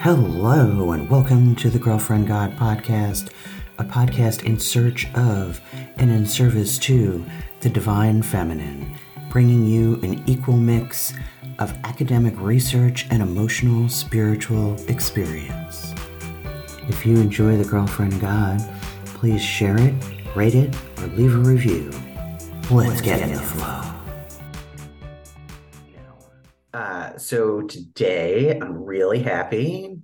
Hello, and welcome to the Girlfriend God podcast, a podcast in search of and in service to the divine feminine, bringing you an equal mix of academic research and emotional spiritual experience. If you enjoy the Girlfriend God, please share it, rate it, or leave a review. Let's get in the flow. So today I'm really happy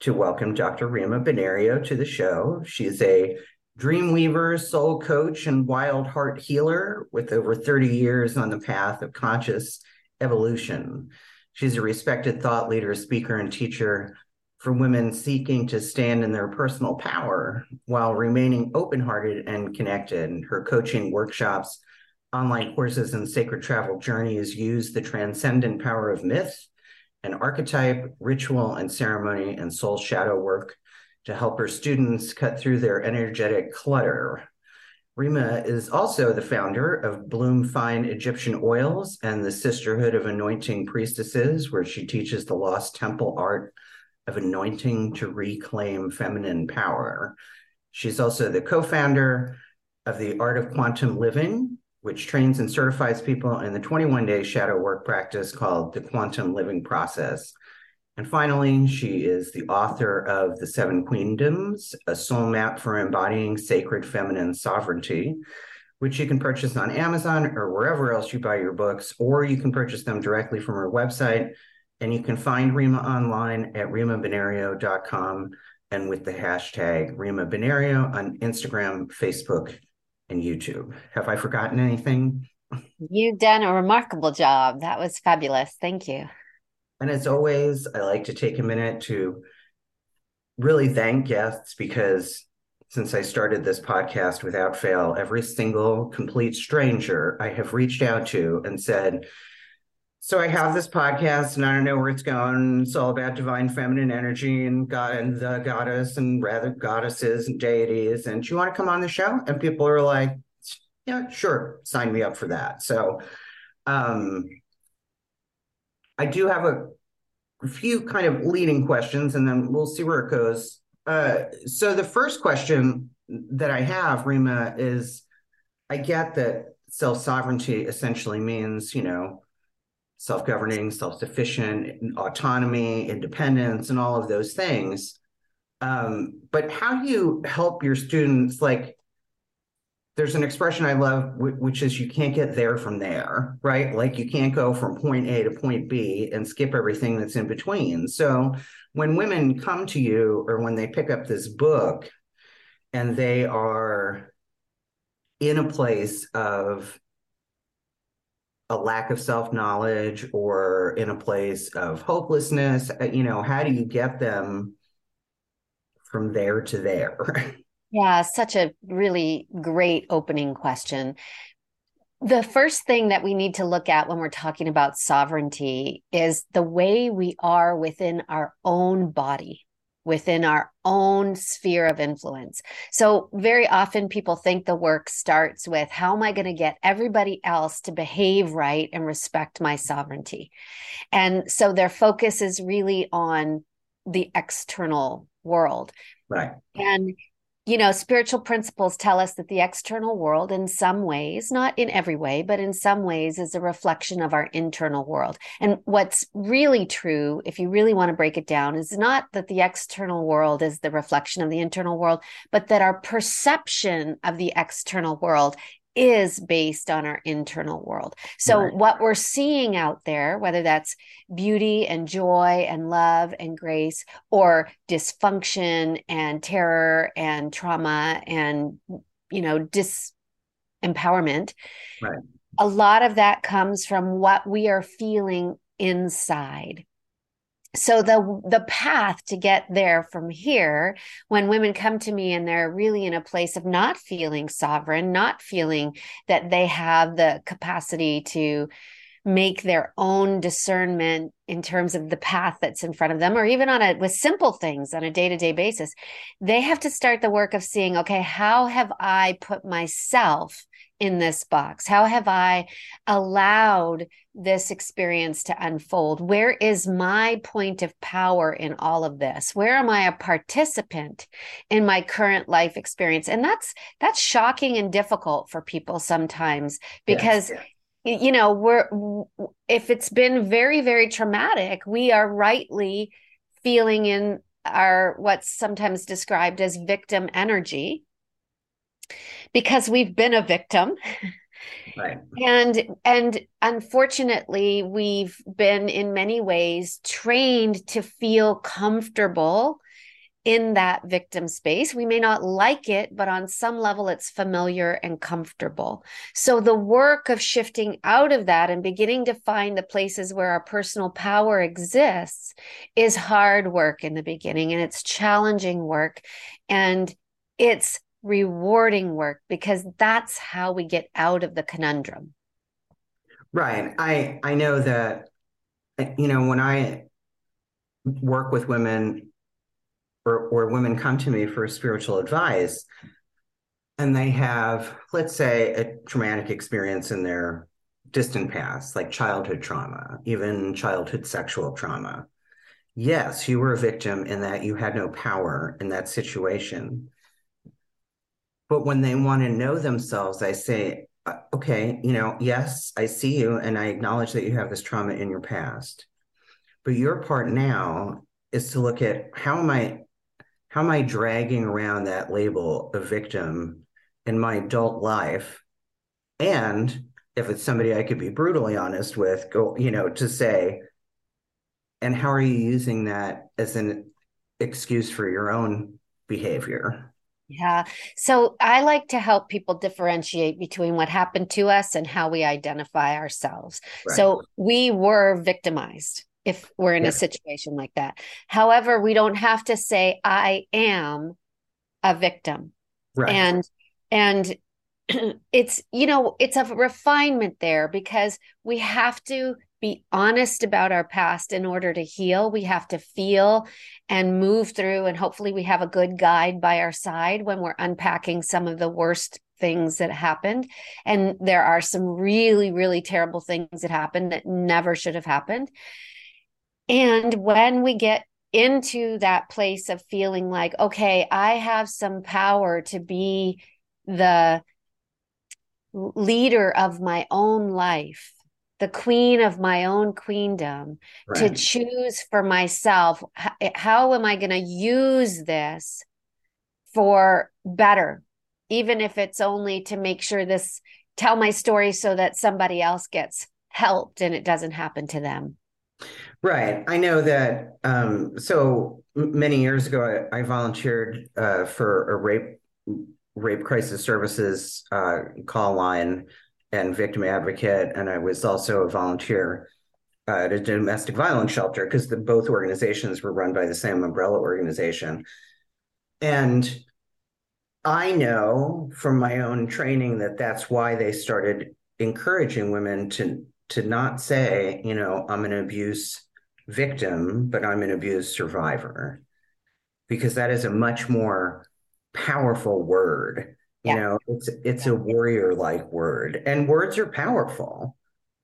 to welcome Dr. Rima Bonario to the show. She's a dreamweaver, soul coach, and wild heart healer with over 30 years on the path of conscious evolution. She's a respected thought leader, speaker, and teacher for women seeking to stand in their personal power while remaining open hearted and connected. Her coaching workshops online courses and sacred travel journeys use the transcendent power of myth and archetype, ritual and ceremony, and soul shadow work to help her students cut through their energetic clutter. Rima is also the founder of Bloom Fine Egyptian Oils and the Sisterhood of Anointing Priestesses, where she teaches the lost temple art of anointing to reclaim feminine power. She's also the co founder of the Art of Quantum Living, which trains and certifies people in the 21 day shadow work practice called the Quantum Living Process. And finally, she is the author of The Seven Queendoms, a soul map for embodying sacred feminine sovereignty, which you can purchase on Amazon or wherever else you buy your books, or you can purchase them directly from her website. And you can find Rima online at rimabonario.com and with the hashtag Rima Bonario on Instagram, Facebook, and YouTube. Have I forgotten anything? You've done a remarkable job. That was fabulous. Thank you. And as always, I like to take a minute to really thank guests because since I started this podcast without fail, every single complete stranger I have reached out to and said, so I have this podcast and I don't know where it's going. It's all about divine feminine energy and God and the goddess and rather goddesses and deities. And do you want to come on the show? And people are like, yeah, sure, sign me up for that. So um I do have a, few kind of leading questions and then we'll see where it goes. Uh so the first question that I have, Rima, is I get that self-sovereignty essentially means, you know, self governing, self sufficient, autonomy, independence, and all of those things. Um, but how do you help your students? Like, there's an expression I love, which is you can't get there from there, right? Like, you can't go from point A to point B and skip everything that's in between. So, when women come to you or when they pick up this book and they are in a place of a lack of self knowledge or in a place of hopelessness? Uh, you know, how do you get them from there to there? Yeah, such a really great opening question. The first thing that we need to look at when we're talking about sovereignty is the way we are within our own body within our own sphere of influence. So, very often people think the work starts with how am I going to get everybody else to behave right and respect my sovereignty? And so their focus is really on the external world. Right. And you know, spiritual principles tell us that the external world, in some ways, not in every way, but in some ways, is a reflection of our internal world. And what's really true, if you really want to break it down, is not that the external world is the reflection of the internal world, but that our perception of the external world is based on our internal world. So, right. what we're seeing out there, whether that's beauty and joy and love and grace, or dysfunction and terror and trauma and, you know, disempowerment, right. a lot of that comes from what we are feeling inside so the the path to get there from here when women come to me and they're really in a place of not feeling sovereign not feeling that they have the capacity to make their own discernment in terms of the path that's in front of them or even on a with simple things on a day-to-day basis they have to start the work of seeing okay how have i put myself in this box? How have i allowed this experience to unfold? Where is my point of power in all of this? Where am I a participant in my current life experience? And that's that's shocking and difficult for people sometimes because yes, you know, we're if it's been very very traumatic, we are rightly feeling in our what's sometimes described as victim energy because we've been a victim Right. And and unfortunately, we've been in many ways trained to feel comfortable in that victim space. We may not like it, but on some level, it's familiar and comfortable. So, the work of shifting out of that and beginning to find the places where our personal power exists is hard work in the beginning and it's challenging work. And it's rewarding work because that's how we get out of the conundrum. Right. I I know that you know when I work with women or or women come to me for spiritual advice and they have let's say a traumatic experience in their distant past like childhood trauma, even childhood sexual trauma. Yes, you were a victim in that you had no power in that situation but when they want to know themselves, I say, uh, okay, you know, yes, I see you and I acknowledge that you have this trauma in your past. But your part now is to look at how am I how am I dragging around that label of victim in my adult life? And if it's somebody I could be brutally honest with, go, you know, to say, and how are you using that as an excuse for your own behavior? Yeah. So I like to help people differentiate between what happened to us and how we identify ourselves. Right. So we were victimized if we're in yeah. a situation like that. However, we don't have to say I am a victim. Right. And and it's you know, it's a refinement there because we have to be honest about our past in order to heal. We have to feel and move through, and hopefully, we have a good guide by our side when we're unpacking some of the worst things that happened. And there are some really, really terrible things that happened that never should have happened. And when we get into that place of feeling like, okay, I have some power to be the leader of my own life the queen of my own queendom right. to choose for myself how, how am i going to use this for better? Even if it's only to make sure this tell my story so that somebody else gets helped and it doesn't happen to them. Right. I know that um, so many years ago i, I volunteered uh, for a rape rape crisis services uh, call line and victim advocate, and I was also a volunteer uh, at a domestic violence shelter because both organizations were run by the same umbrella organization. And I know from my own training that that's why they started encouraging women to to not say, you know, I'm an abuse victim, but I'm an abuse survivor, because that is a much more powerful word you yeah. know, it's it's a warrior like word, and words are powerful.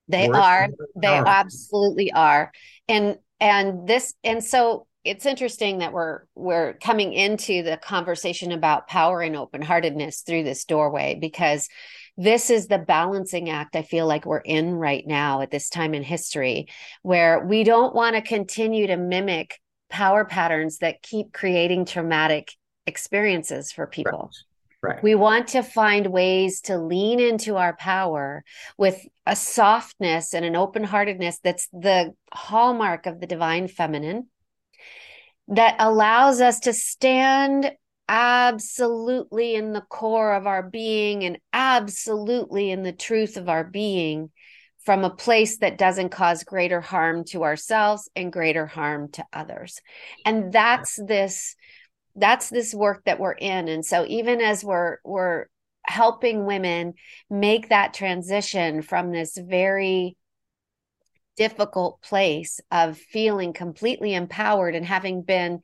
They words are. are they absolutely are. And and this and so it's interesting that we're we're coming into the conversation about power and open heartedness through this doorway because this is the balancing act I feel like we're in right now at this time in history where we don't want to continue to mimic power patterns that keep creating traumatic experiences for people. Right. Right. We want to find ways to lean into our power with a softness and an open heartedness that's the hallmark of the divine feminine that allows us to stand absolutely in the core of our being and absolutely in the truth of our being from a place that doesn't cause greater harm to ourselves and greater harm to others. And that's this that's this work that we're in. And so even as we're we're helping women make that transition from this very difficult place of feeling completely empowered and having been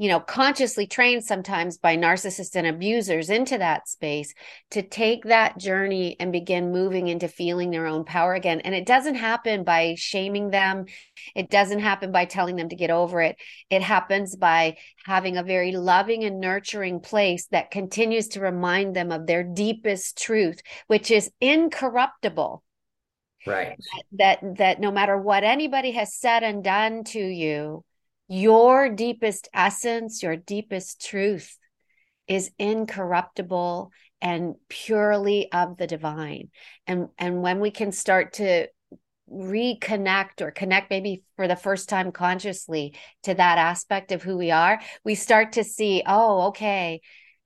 you know, consciously trained sometimes by narcissists and abusers into that space to take that journey and begin moving into feeling their own power again. And it doesn't happen by shaming them, it doesn't happen by telling them to get over it. It happens by having a very loving and nurturing place that continues to remind them of their deepest truth, which is incorruptible right that that no matter what anybody has said and done to you your deepest essence, your deepest truth is incorruptible and purely of the divine. And and when we can start to reconnect or connect maybe for the first time consciously to that aspect of who we are, we start to see, oh, okay,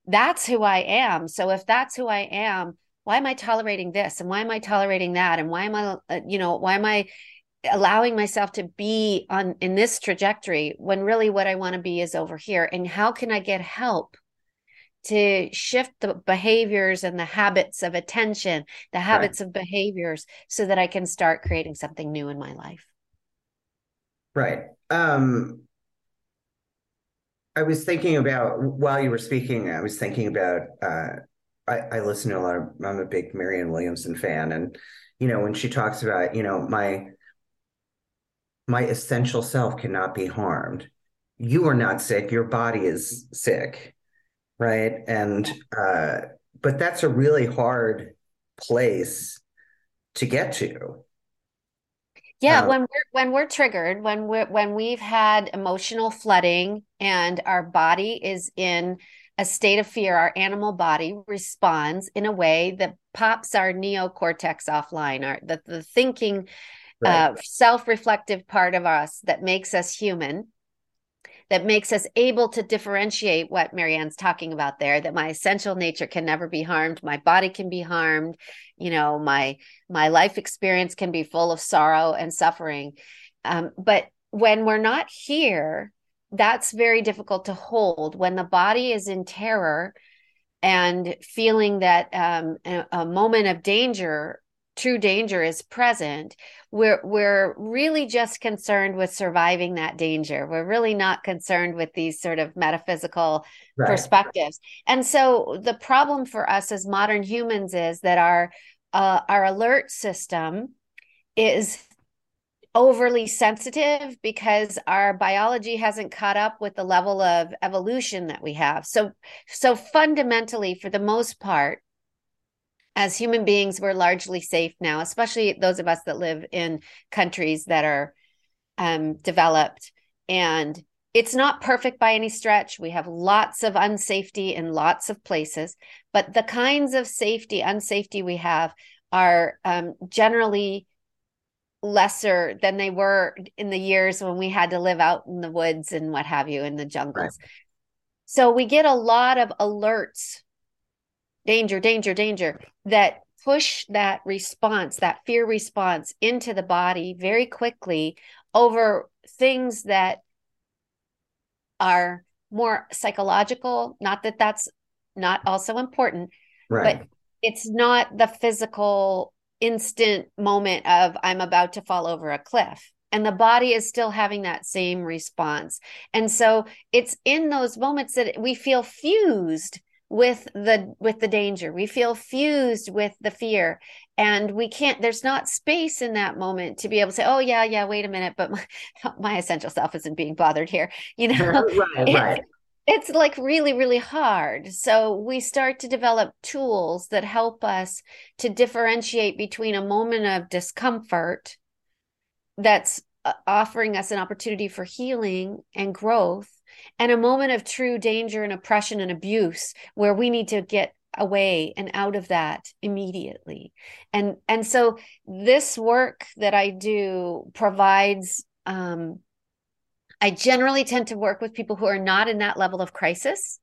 that's who I am. So if that's who I am, why am I tolerating this? And why am I tolerating that? And why am I, uh, you know, why am I allowing myself to be on in this trajectory when really what I want to be is over here. And how can I get help to shift the behaviors and the habits of attention the habits right. of behaviors so that I can start creating something new in my life? Right. Um I was thinking about while you were speaking I was thinking about uh I, I listen to a lot of I'm a big Marianne Williamson fan. And you know when she talks about you know my my essential self cannot be harmed. You are not sick, your body is sick. Right. And, uh, but that's a really hard place to get to. Yeah, um, when we're when we're triggered, when we're when we've had emotional flooding and our body is in a state of fear, our animal body responds in a way that pops our neocortex offline, our the, the thinking right. uh, self-reflective part of us that makes us human that makes us able to differentiate what Marianne's talking about there that my essential nature can never be harmed my body can be harmed you know my my life experience can be full of sorrow and suffering um, but when we're not here that's very difficult to hold when the body is in terror and feeling that um, a, a moment of danger true danger is present we're we're really just concerned with surviving that danger. We're really not concerned with these sort of metaphysical right. perspectives. And so the problem for us as modern humans is that our uh, our alert system is overly sensitive because our biology hasn't caught up with the level of evolution that we have. So so fundamentally for the most part as human beings, we're largely safe now, especially those of us that live in countries that are um, developed. And it's not perfect by any stretch. We have lots of unsafety in lots of places, but the kinds of safety, unsafety we have are um, generally lesser than they were in the years when we had to live out in the woods and what have you in the jungles. Right. So we get a lot of alerts danger, danger, danger, that push that response, that fear response into the body very quickly over things that are more psychological. Not that that's not also important, right. but it's not the physical instant moment of I'm about to fall over a cliff. And the body is still having that same response. And so it's in those moments that we feel fused with the with the danger. We feel fused with the fear. And we can't there's not space in that moment to be able to say oh yeah yeah wait a minute but my, my essential self isn't being bothered here you know? Right, right. it's like really really hard. So we start to develop tools that help us to differentiate between a moment of discomfort that's uh, offering us an opportunity for healing and growth and a moment of true danger and oppression and abuse where we need to get away and out of that immediately and and so this work that i do provides um i generally tend to work with people who are not in that level of crisis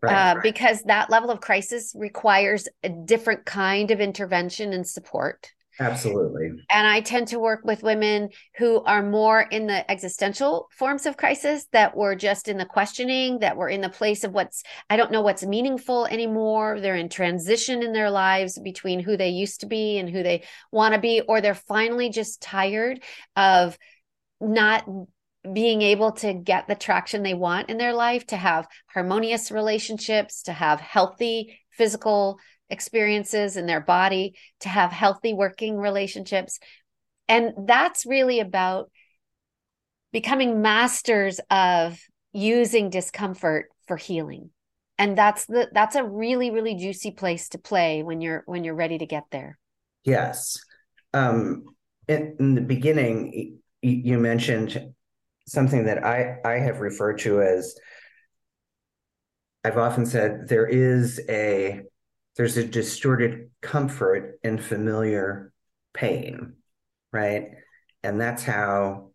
Right, uh, right. because that level of crisis requires a different kind of intervention and support. Absolutely. And I tend to work with women who are more in the existential forms of crisis that were just in the questioning, that were in the place of what's, I don't know what's meaningful anymore. They're in transition in their lives between who they used to be and who they want to be, or they're finally just tired of not being able to get the traction they want in their life, to have harmonious relationships, to have healthy physical experiences in their body, to have healthy working relationships. And that's really about becoming masters of using discomfort for healing. And that's the that's a really really juicy place to play when you're when you're ready to get there. Yes. Um in, in the beginning you mentioned something that I I have referred to as I've often said there is a there's a distorted comfort in familiar pain, right? And that's how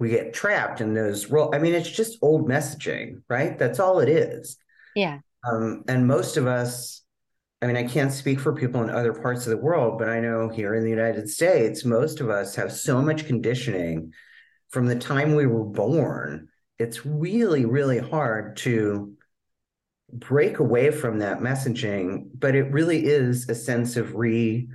we get trapped in those role. I mean, it's just old messaging, right? That's all it is. Yeah. Um, and most of us, I mean, I can't speak for people in other parts of the world, but I know here in the United States, most of us have so much conditioning from the time we were born. It's really, really hard to break away from that messaging, but it really is a sense of reprogramming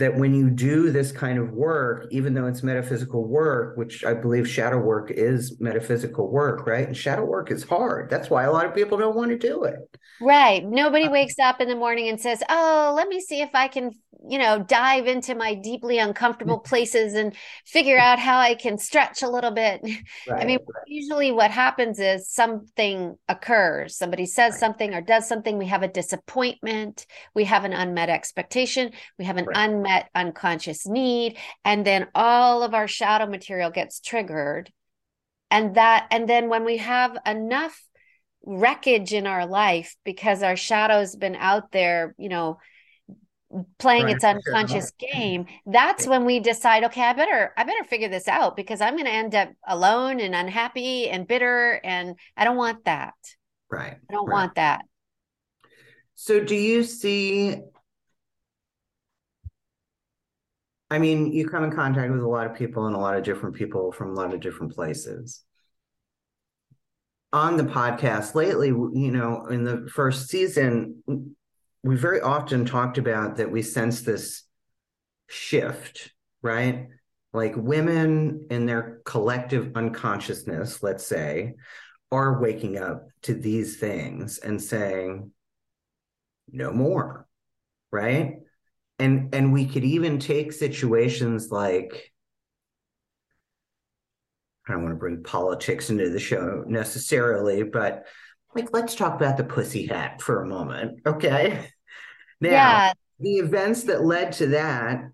that when you do this kind of work, even though it's metaphysical work, which I believe shadow work is metaphysical work, right? And shadow work is hard. That's why a lot of people don't want to do it. Right. Nobody uh, wakes up in the morning and says, Oh, let me see if I can you know, dive into my deeply uncomfortable places and figure out how I can stretch a little bit. Right, I mean, right. usually what happens is something occurs. Somebody says right. something or does something. We have a disappointment. We have an unmet expectation. We have an unmet unconscious need. And then all of our shadow material gets triggered. And that, and then when we have enough wreckage in our life because our shadow's been out there, you know, playing right. its unconscious game that's when we decide okay i better i better figure this out because i'm going to end up alone and unhappy and bitter and i don't want that right i don't right. want that so do you see i mean you come in contact with a lot of people and a lot of different people from a lot of different places on the podcast lately you know in the first season we very often talked about that we sense this shift, right? Like women in their collective unconsciousness, let's say, are waking up to these things and saying, no more, right? And and we could even take situations like I don't want to bring politics into the show necessarily, but like let's talk about the pussy hat for a moment okay now yeah. the events that led to that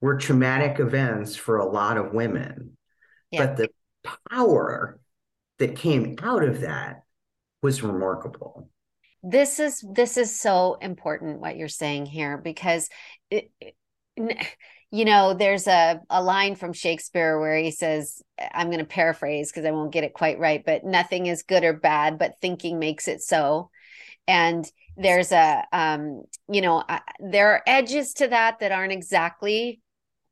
were traumatic events for a lot of women yeah. but the power that came out of that was remarkable this is this is so important what you're saying here because it, you know, there's a, a line from Shakespeare where he says, I'm going to paraphrase because I won't get it quite right, but nothing is good or bad, but thinking makes it so. And there's a, um, you know, uh, there are edges to that that aren't exactly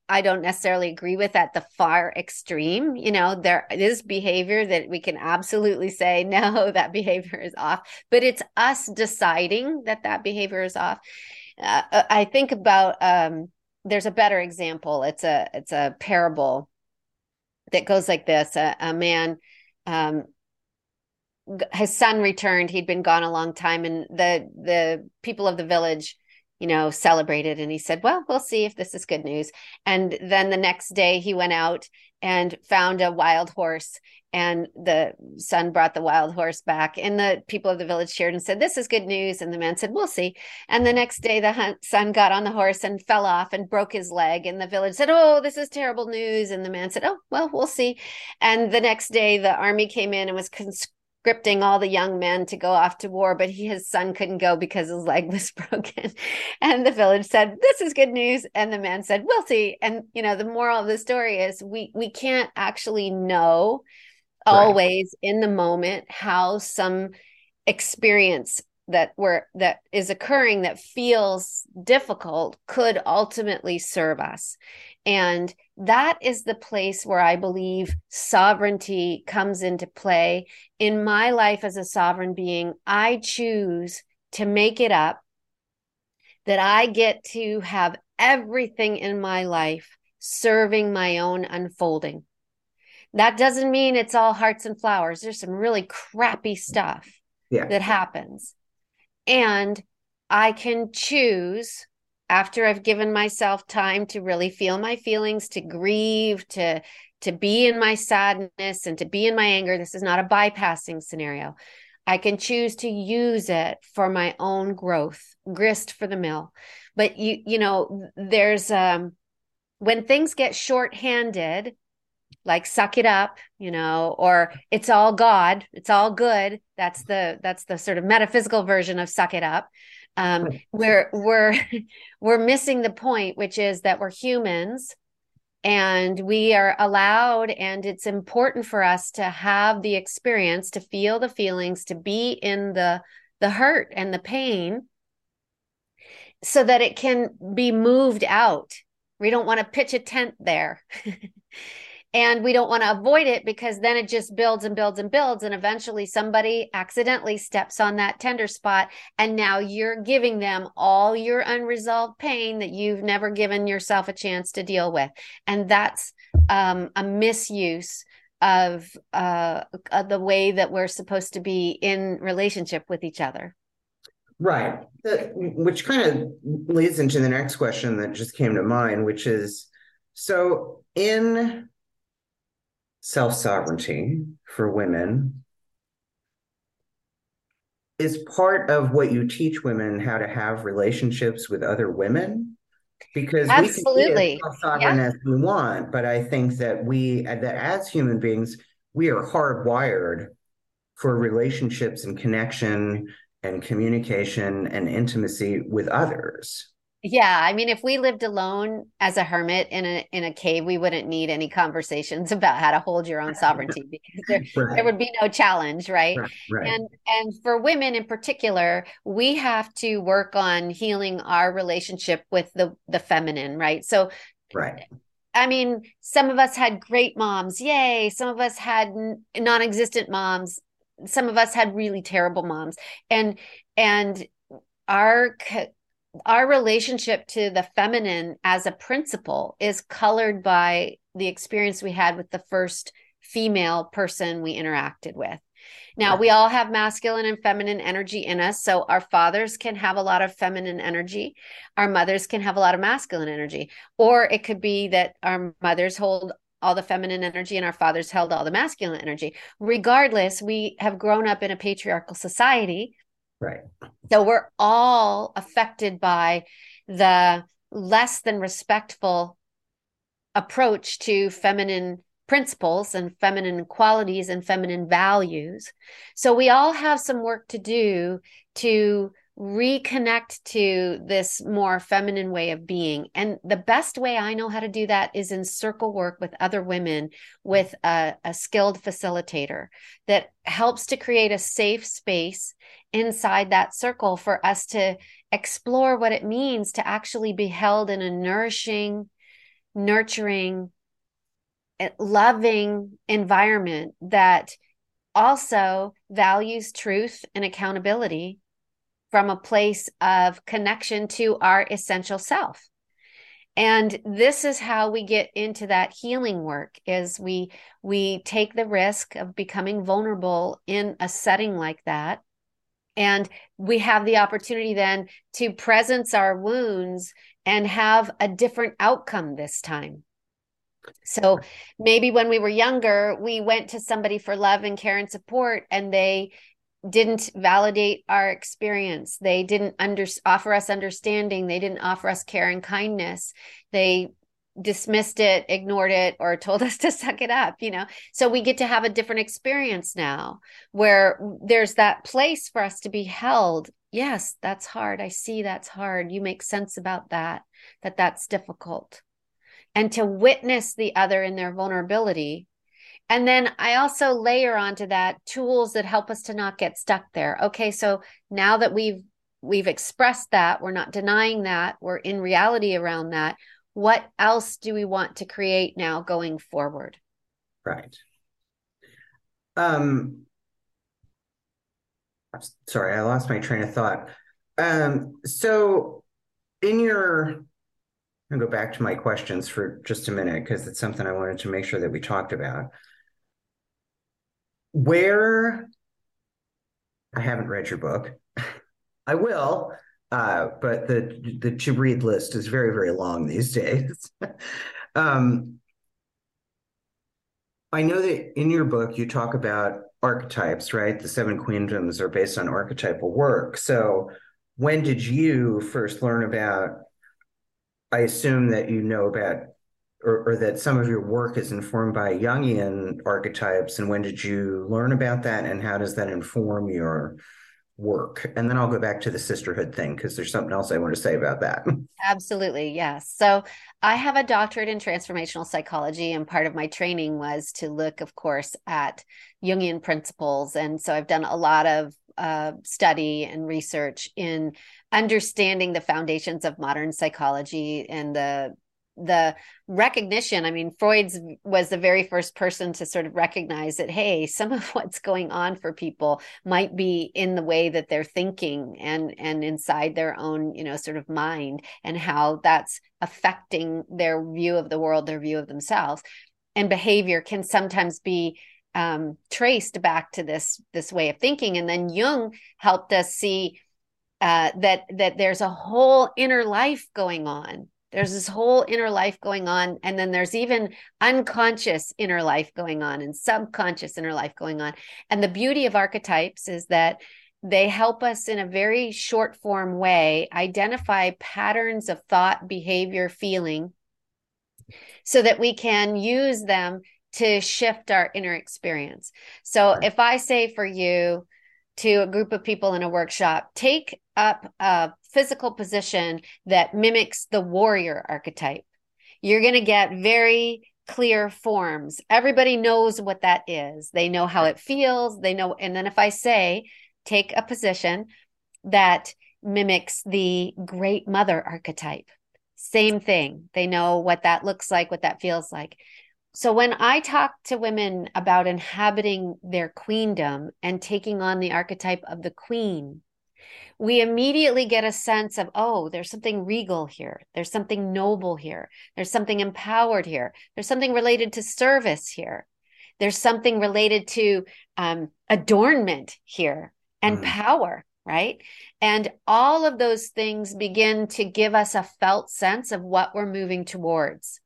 I don't necessarily agree with at the far extreme. You know, there is behavior that we can absolutely say, no, that behavior is off, but it's us deciding that that behavior is off. Uh, uh I think about um, there's a better example. It's a it's a parable that goes like this: a, a man, um, his son returned. He'd been gone a long time, and the the people of the village, you know, celebrated. And he said, "Well, we'll see if this is good news." And then the next day, he went out and found a wild horse and the son brought the wild horse back and the people of the village cheered and said this is good news and the man said we'll see and the next day the son got on the horse and fell off and broke his leg and the village said oh this is terrible news and the man said oh well we'll see and the next day the army came in and was conscripting all the young men to go off to war but he, his son couldn't go because his leg was broken. And the village said this is good news. And the man said we'll see. And you know the moral of the story is we we can't actually know always in the moment how some experience that were that is occurring that feels difficult could ultimately serve us and that is the place where i believe sovereignty comes into play in my life as a sovereign being i choose to make it up that i get to have everything in my life serving my own unfolding That doesn't mean it's all hearts and flowers. There's some really crappy stuff yeah. that happens. And I can choose after I've given myself time to really feel my feelings, to grieve, to to be in my sadness and to be in my anger. This is not a bypassing scenario. I can choose to use it for my own growth, grist for the mill. But you, you know, there's um when things get short-handed, like suck it up, you know, or it's all God, it's all good. That's the that's the sort of metaphysical version of suck it up. Um, we're we're we're missing the point, which is that we're humans and we are allowed and it's important for us to have the experience to feel the feelings to be in the the hurt and the pain so that it can be moved out we don't want to pitch a tent there and we don't want to avoid it because then it just builds and builds and builds and eventually somebody accidentally steps on that tender spot and now you're giving them all your unresolved pain that you've never given yourself a chance to deal with. And that's um, a misuse of, uh, of the way that we're supposed to be in relationship with each other. Right. Which kind of leads into the next question that just came to mind which is so in self sovereignty for women is part of what you teach women how to have relationships with other women because absolutely we can be as sovereign yeah. as we want but i think that we that as human beings we are hardwired for relationships and connection and communication and intimacy with others yeah, I mean, if we lived alone as a hermit in a in a cave, we wouldn't need any conversations about how to hold your own sovereignty because there, right. there would be no challenge, right? Right, right? And and for women in particular, we have to work on healing our relationship with the the feminine, right? So, right. I mean, some of us had great moms, yay! Some of us had non-existent moms. Some of us had really terrible moms, and and our our relationship to the feminine as a principle is colored by the experience we had with the first female person we interacted with. Now, we all have masculine and feminine energy in us. So, our fathers can have a lot of feminine energy. Our mothers can have a lot of masculine energy. Or it could be that our mothers hold all the feminine energy and our fathers held all the masculine energy. Regardless, we have grown up in a patriarchal society Right. So we're all affected by the less than respectful approach to feminine principles and feminine qualities and feminine values. So we all have some work to do to reconnect to this more feminine way of being. And the best way I know how to do that is in circle work with other women with a, a skilled facilitator that helps to create a safe space inside that circle for us to explore what it means to actually be held in a nourishing, nurturing, eh, loving environment that also values truth and accountability from a place of connection to our essential self and this is how we get into that healing work is we we take the risk of becoming vulnerable in a setting like that and we have the opportunity then to presence our wounds and have a different outcome this time. So maybe when we were younger, we went to somebody for love and care and support, and they didn't validate our experience. They didn't under, offer us understanding. They didn't offer us care and kindness. They dismissed it, ignored it, or told us to suck it up, you know? So we get to have a different experience now where there's that place for us to be held. Yes, that's hard. I see that's hard. You make sense about that, that that's difficult. And to witness the other in their vulnerability. And then I also layer onto that tools that help us to not get stuck there. Okay, so now that we've we've expressed that, we're not denying that, we're in reality around that what else do we want to create now going forward? Right. Um sorry i lost my train of thought. Um so in your i'll go back to my questions for just a minute because it's something i wanted to make sure that we talked about where I haven't read your book. I will, uh, but the the to read list is very very long these days. um, I know that in your book you talk about archetypes, right? The seven queendoms are based on archetypal work. So, when did you first learn about? I assume that you know about or, or, that some of your work is informed by Jungian archetypes. And when did you learn about that? And how does that inform your work? And then I'll go back to the sisterhood thing because there's something else I want to say about that. Absolutely. Yes. So I have a doctorate in transformational psychology, and part of my training was to look, of course, at Jungian principles. And so I've done a lot of uh, study and research in understanding the foundations of modern psychology and the the recognition. I mean freud's was the very first person to sort of recognize that hey some of what's going on for people might be in the way that they're thinking and and inside their own you know sort of mind and how that's affecting their view of the world their view of themselves. And behavior can sometimes be um, traced back to this this way of thinking. And then jung helped us see uh, that that there's a whole inner life going on there's this whole inner life going on. And then there's even unconscious inner life going on and subconscious inner life going on. And the beauty of archetypes is that they help us in a very short form way identify patterns of thought, behavior, feeling, so that we can use them to shift our inner experience. So if I say for you, to a group of people in a workshop take up a physical position that mimics the warrior archetype. You're going to get very clear forms. Everybody knows what that is. They know how it feels. They know and then if i say take a position that mimics the great mother archetype same thing. They know what that looks like what that feels like so when I talk to women about inhabiting their queendom and taking on the archetype of the queen, we immediately get a sense of, oh, there's something regal here. There's something noble here. There's something empowered here. There's something related to service here. There's something related to um, adornment here and mm. power, right? And all of those things begin to give us a felt sense of what we're moving towards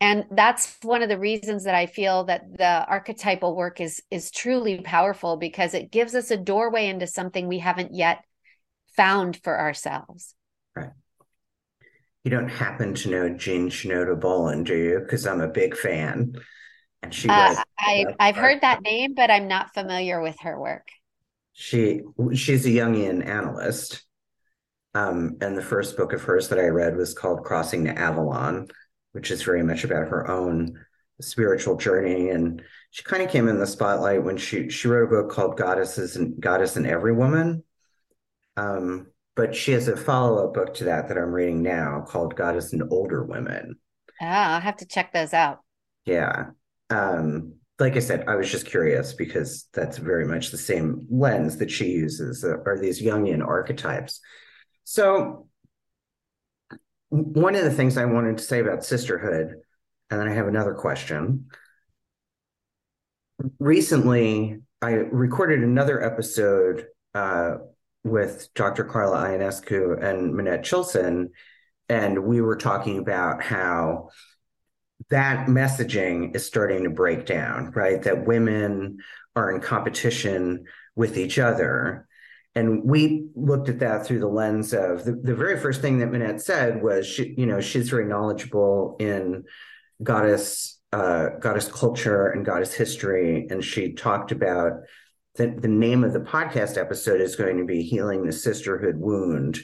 and that's one of the reasons that i feel that the archetypal work is is truly powerful because it gives us a doorway into something we haven't yet found for ourselves. Right. You don't happen to know jean shinoda bolen do you? Because i'm a big fan. And she uh, i i've heard that name but i'm not familiar with her work. She she's a jungian analyst. Um, and the first book of hers that i read was called crossing to avalon which is very much about her own spiritual journey. And she kind of came in the spotlight when she she wrote a book called Goddesses and Goddess and Every Woman. Um, but she has a follow-up book to that that I'm reading now called Goddess and Older Women. Ah, I'll have to check those out. Yeah. Um, like I said, I was just curious because that's very much the same lens that she uses, uh, are these Jungian archetypes. So one of the things I wanted to say about sisterhood, and then I have another question. Recently, I recorded another episode uh, with Dr. Carla Ionescu and Minette Chilson, and we were talking about how that messaging is starting to break down, right? That women are in competition with each other and we looked at that through the lens of the, the very first thing that Minette said was she, you know she's very knowledgeable in goddess uh, goddess culture and goddess history. And she talked about the, the name of the podcast episode is going to be healing the sisterhood wound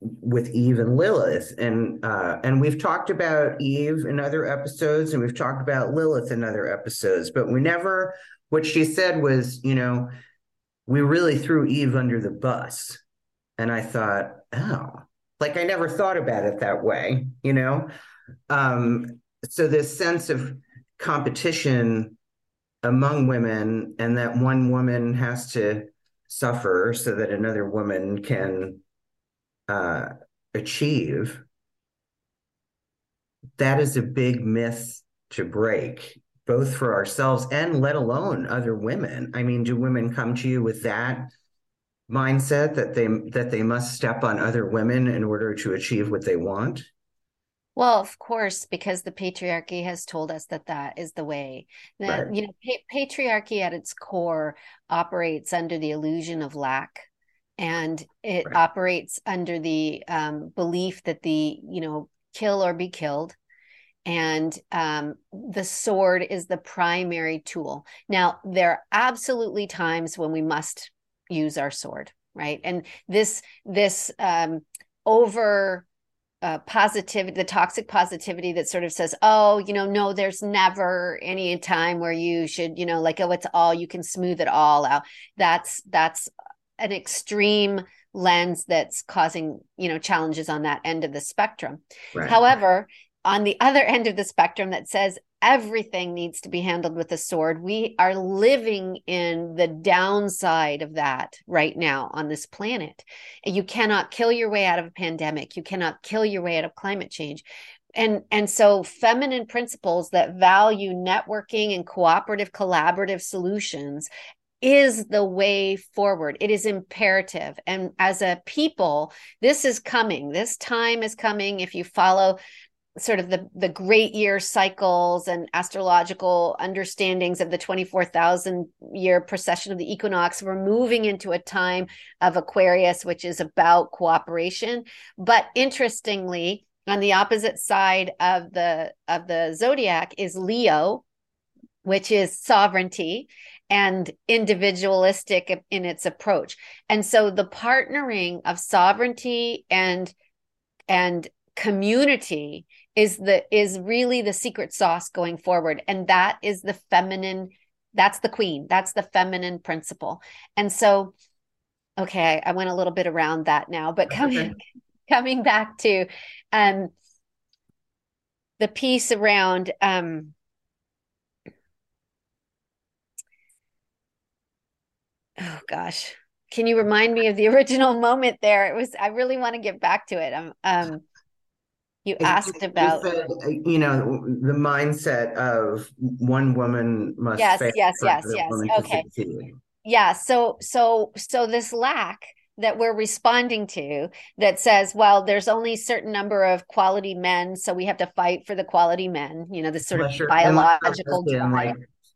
with Eve and Lilith. And uh, and we've talked about Eve in other episodes and we've talked about Lilith in other episodes but we never what she said was you know we really threw Eve under the bus. And I thought, oh, like I never thought about it that way, you know? Um, so this sense of competition among women and that one woman has to suffer so that another woman can uh, achieve that is a big myth to break both for ourselves and let alone other women. I mean, do women come to you with that mindset that they that they must step on other women in order to achieve what they want? Well, of course, because the patriarchy has told us that that is the way. That right. you know, pa- patriarchy at its core operates under the illusion of lack, and it right. operates under the um, belief that the you know kill or be killed, and um, the sword is the primary tool. Now, there are absolutely times when we must use our sword, right? And this this um, over uh, positivity, the toxic positivity that sort of says, oh, you know, no, there's never any time where you should, you know, like, oh, it's all, you can smooth it all out. That's, that's an extreme lens that's causing, you know, challenges on that end of the spectrum. Right. However, on the other end of the spectrum that says everything needs to be handled with a sword. We are living in the downside of that right now on this planet. You cannot kill your way out of a pandemic. You cannot kill your way out of climate change. And, and so feminine principles that value networking and cooperative collaborative solutions is the way forward. It is imperative. And as a people, this is coming. This time is coming. If you follow sort of the the great year cycles and astrological understandings of the 24,000 year precession of the equinox we're moving into a time of aquarius which is about cooperation. But interestingly on the opposite side of the of the zodiac is leo which is sovereignty and individualistic in its approach. And so the partnering of sovereignty and and community is the is really the secret sauce going forward. And that is the feminine that's the queen. That's the feminine principle. And so okay i went a little bit around that now but coming coming back to um the piece around um oh gosh can you remind me of the original moment there? It was i really want to get back to it. Um um you asked about said, uh, you know the mindset of one woman must yes yes yes yes. okay. yeah so so so this lack that we're responding to that says well there's only a certain number of quality men so we have to fight for the quality men you know this sort unless of biological like,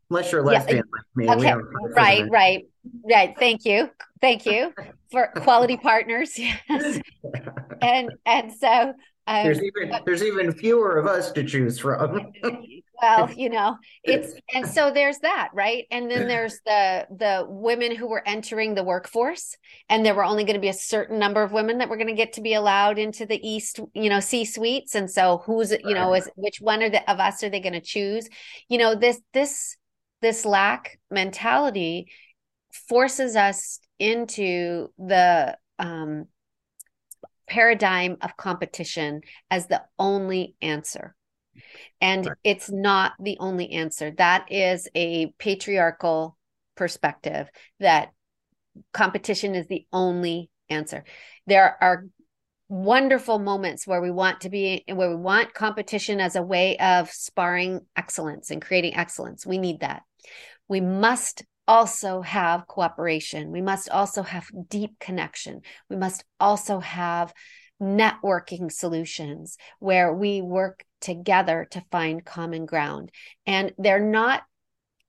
unless you're lesbian yeah, like me okay. right right right. Thank you thank you for quality partners yes. And and so um, there's even there's even fewer of us to choose from. well, you know, it's and so there's that, right? And then there's the the women who were entering the workforce, and there were only going to be a certain number of women that were going to get to be allowed into the East, you know, C suites. And so who's you know is which one are the, of us are they going to choose? You know, this this this lack mentality forces us into the um paradigm of competition as the only answer. And right. it's not the only answer. That is a patriarchal perspective that competition is the only answer. There are wonderful moments where we want to be where we want competition as a way of sparring excellence and creating excellence. We need that. We must also have cooperation. We must also have deep connection. We must also have networking solutions where we work together to find common ground. And they're not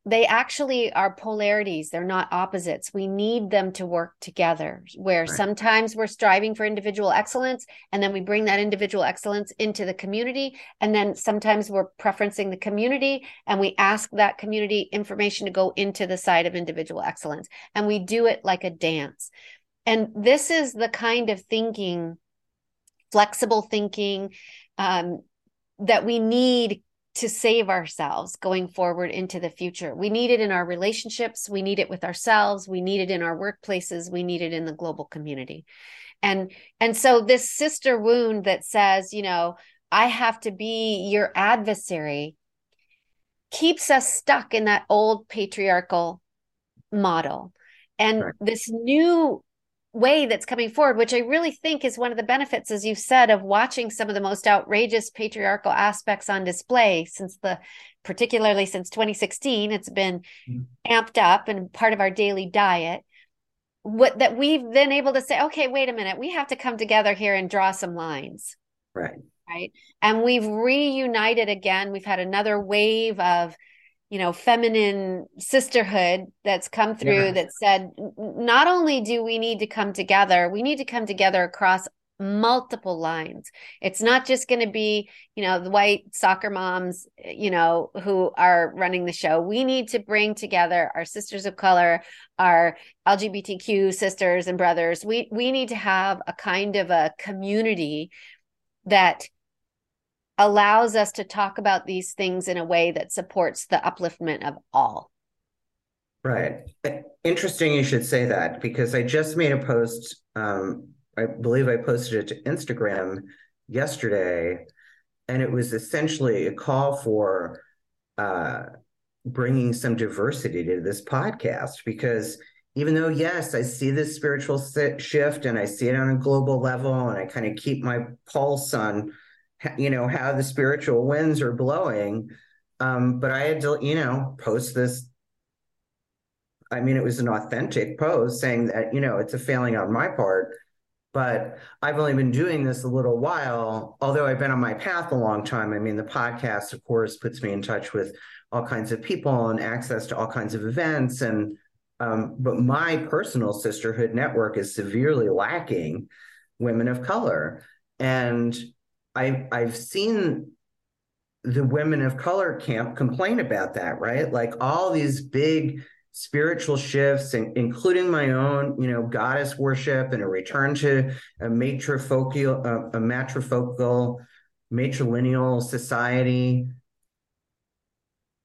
they actually are polarities. They're not opposites. We need them to work together where right. sometimes we're striving for individual excellence and then we bring that individual excellence into the community and then sometimes we're preferencing the community and we ask that community information to go into the side of individual excellence. And we do it like a dance. And this is the kind of thinking flexible thinking um, that we need to save ourselves going forward into the future. We need it in our relationships, we need it with ourselves, we need it in our workplaces, we need it in the global community. And and so this sister wound that says, you know, I have to be your adversary keeps us stuck in that old patriarchal model. And right. this new way that's coming forward, which I really think is one of the benefits, as you said, of watching some of the most outrageous patriarchal aspects on display since the, particularly since 2016, it's been mm-hmm. amped up and part of our daily diet. What that we've been able to say, okay, wait a minute, we have to come together here and draw some lines. Right. Right. And we've reunited again. We've had another wave of you know feminine sisterhood that's come through yeah. that said not only do we need to come together we need to come together across multiple lines. It's not just going to be you know the white soccer moms you know who are running the show. We need to bring together our sisters of color our lgbtq sisters and brothers. We we need to have a kind of a community that allows us to talk about these things in a way that supports the upliftment of all. Right. Interesting you should say that because I just made a post. Um, I believe I posted it to Instagram yesterday, and it was essentially a call for uh, bringing some diversity to this podcast because even though yes i see this spiritual shift and i see it on a global level and i kind of keep my pulse on you know how the spiritual winds are blowing. Um but i had to you know post this i mean it was an authentic post saying that you know it's a failing on my part but i've only been doing this a little while although i've been on my path a long time. I mean the podcast of course puts me in touch with all kinds of people and access to all kinds of events. And um, but my personal sisterhood network is severely lacking women of color. And I I've seen the women of color camp complain about that, right? Like all these big spiritual shifts, including my own, you know, goddess worship and a return to a matrifocal, uh, a matrifocal, matrilineal society.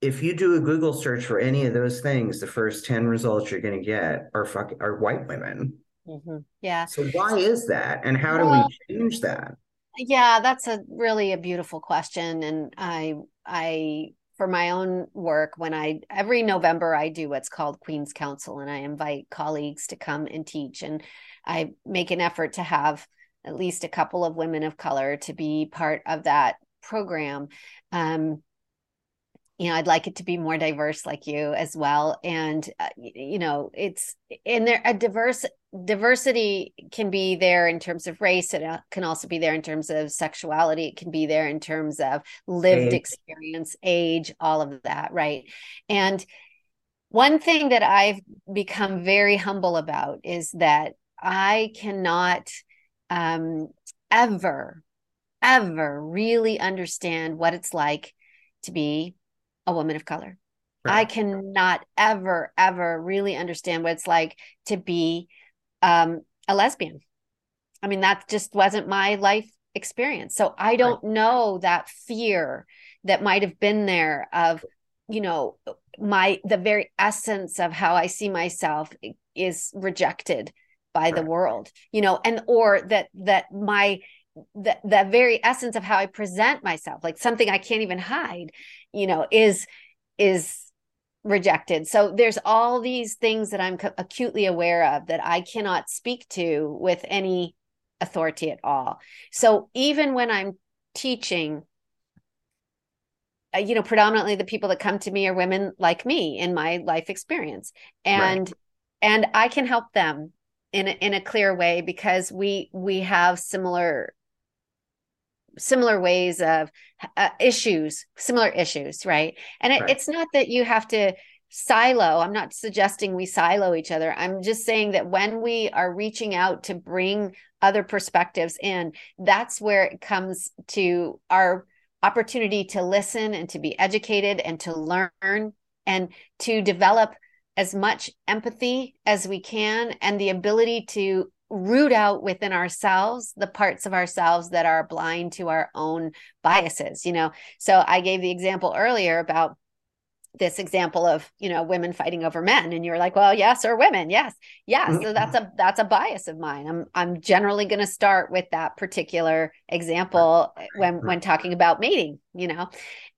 If you do a Google search for any of those things, the first 10 results you're going to get are fuck, are white women. Mm-hmm. Yeah. So why is that? And how well, do we change that? Yeah that's a really a beautiful question and i i for my own work when i every november i do what's called queen's council and i invite colleagues to come and teach and i make an effort to have at least a couple of women of color to be part of that program. Um, you know i'd like it to be more diverse like you as well and uh, you know it's in there a diverse diversity can be there in terms of race it uh, can also be there in terms of sexuality it can be there in terms of lived age. experience age all of that right and one thing that i've become very humble about is that i cannot um, ever ever really understand what it's like to be a woman of color right. i cannot ever ever really understand what it's like to be um, a lesbian. I mean, that just wasn't my life experience. So I don't right. know that fear that might have been there of, you know, my the very essence of how I see myself is rejected by right. the world, you know, and or that that my the the very essence of how I present myself, like something I can't even hide, you know, is is rejected. So there's all these things that I'm acutely aware of that I cannot speak to with any authority at all. So even when I'm teaching, uh, you know, predominantly the people that come to me are women like me in my life experience, and right. and I can help them in a, in a clear way because we we have similar similar ways of uh, issues, similar issues, right? And it, right. it's not that you have to silo. I'm not suggesting we silo each other. I'm just saying that when we are reaching out to bring other perspectives in, that's where it comes to our opportunity to listen and to be educated and to learn and to develop as much empathy as we can and the ability to root out within ourselves the parts of ourselves that are blind to our own biases you know? So i gave the example earlier about this example of you know women fighting over men and you're like well yes or women yes yes. So that's a that's a bias of mine. I'm i'm generally going to start with that particular example eh, when when talking about mating you know?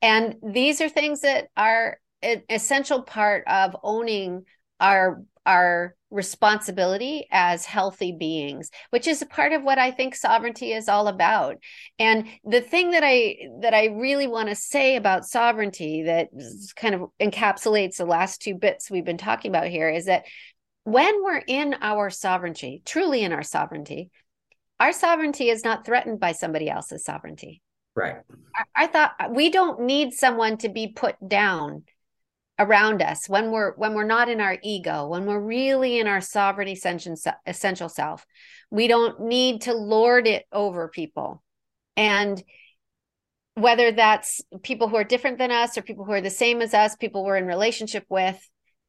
And these are things that are an essential part of owning our our responsibility as healthy beings which is a part of what i think sovereignty is all about. And the thing that i that i really want to say about sovereignty that kind of encapsulates the last two bits we've been talking about here is that when we're in our sovereignty truly in our sovereignty our sovereignty is not threatened by somebody else's sovereignty. Right. I, I thought we don't need someone to be put down around us when we're when we're not in our ego when we're really in our sovereign essential essential self we don't need to lord it over people. And whether that's people who are different than us or people who are the same as us people we're in relationship with.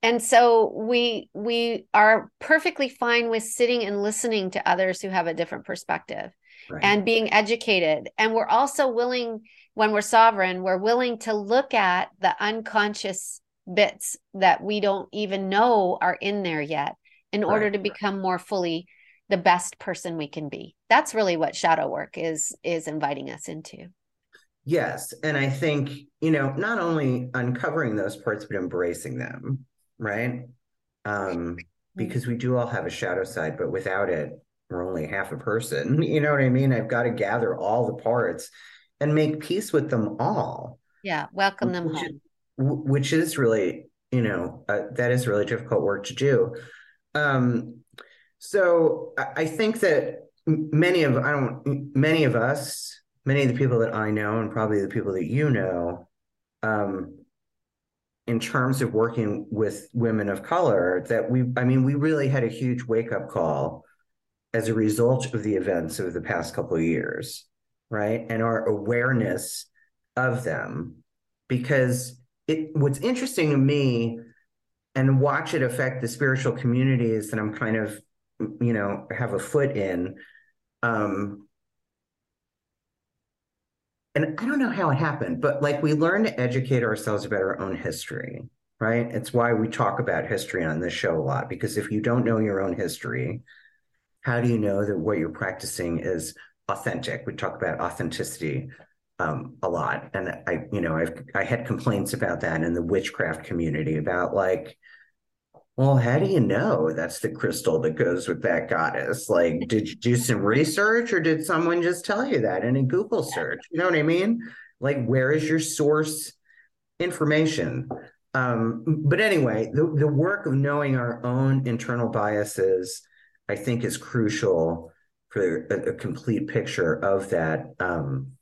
And so we we are perfectly fine with sitting and listening to others who have a different perspective right. and being educated. And we're also willing when we're sovereign we're willing to look at the unconscious bits that we don't even know are in there yet in right. order to become more fully the best person we can be. That's really what shadow work is is inviting us into. Yes and i think you know not only uncovering those parts but embracing them right? Um because we do all have a shadow side but without it we're only half a person you know what i mean? I've got to gather all the parts and make peace with them all. Yeah welcome them home which is really you know uh, that is really difficult work to do. Um so I, think that many of i don't many of us many of the people that i know and probably the people that you know um in terms of working with women of color that we i mean we really had a huge wake up call as a result of the events of the past couple of years right? And our awareness of them because it what's interesting to me and watch it affect the spiritual communities that I'm kind of you know have a foot in um and I don't know how it happened but like we learn to educate ourselves about our own history right? It's why we talk about history on this show a lot because if you don't know your own history how do you know that what you're practicing is authentic? We talk about authenticity um, a lot. And I, you know, I've I had complaints about that in the witchcraft community about like, well, how do you know that's the crystal that goes with that goddess? Like, did you do some research or did someone just tell you that in a Google search? You know what I mean? Like, where is your source information? Um, but anyway, the, the work of knowing our own internal biases, I think, is crucial for a, a complete picture of that um,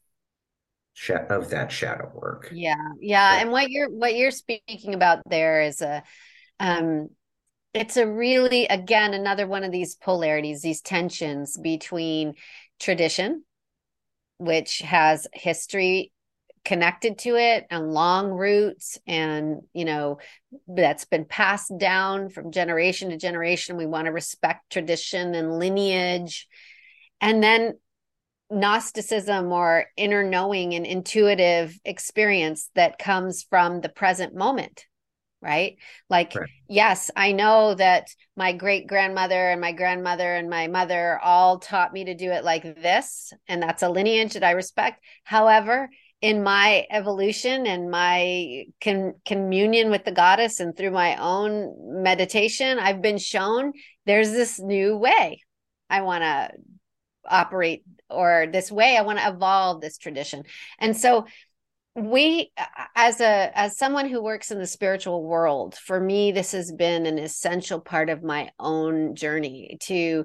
of that shadow work. Yeah, yeah, and what you're what you're speaking about there is a um it's a really again another one of these polarities, these tensions between tradition which has history connected to it and long roots and you know that's been passed down from generation to generation we want to respect tradition and lineage and then Gnosticism or inner knowing and intuitive experience that comes from the present moment right like right. yes i know that my great grandmother and my grandmother and my mother all taught me to do it like this and that's a lineage that i respect however in my evolution and my con- communion with the goddess and through my own meditation i've been shown there's this new way i want to operate or this way i want to evolve this tradition and so we as a as someone who works in the spiritual world for me this has been an essential part of my own journey to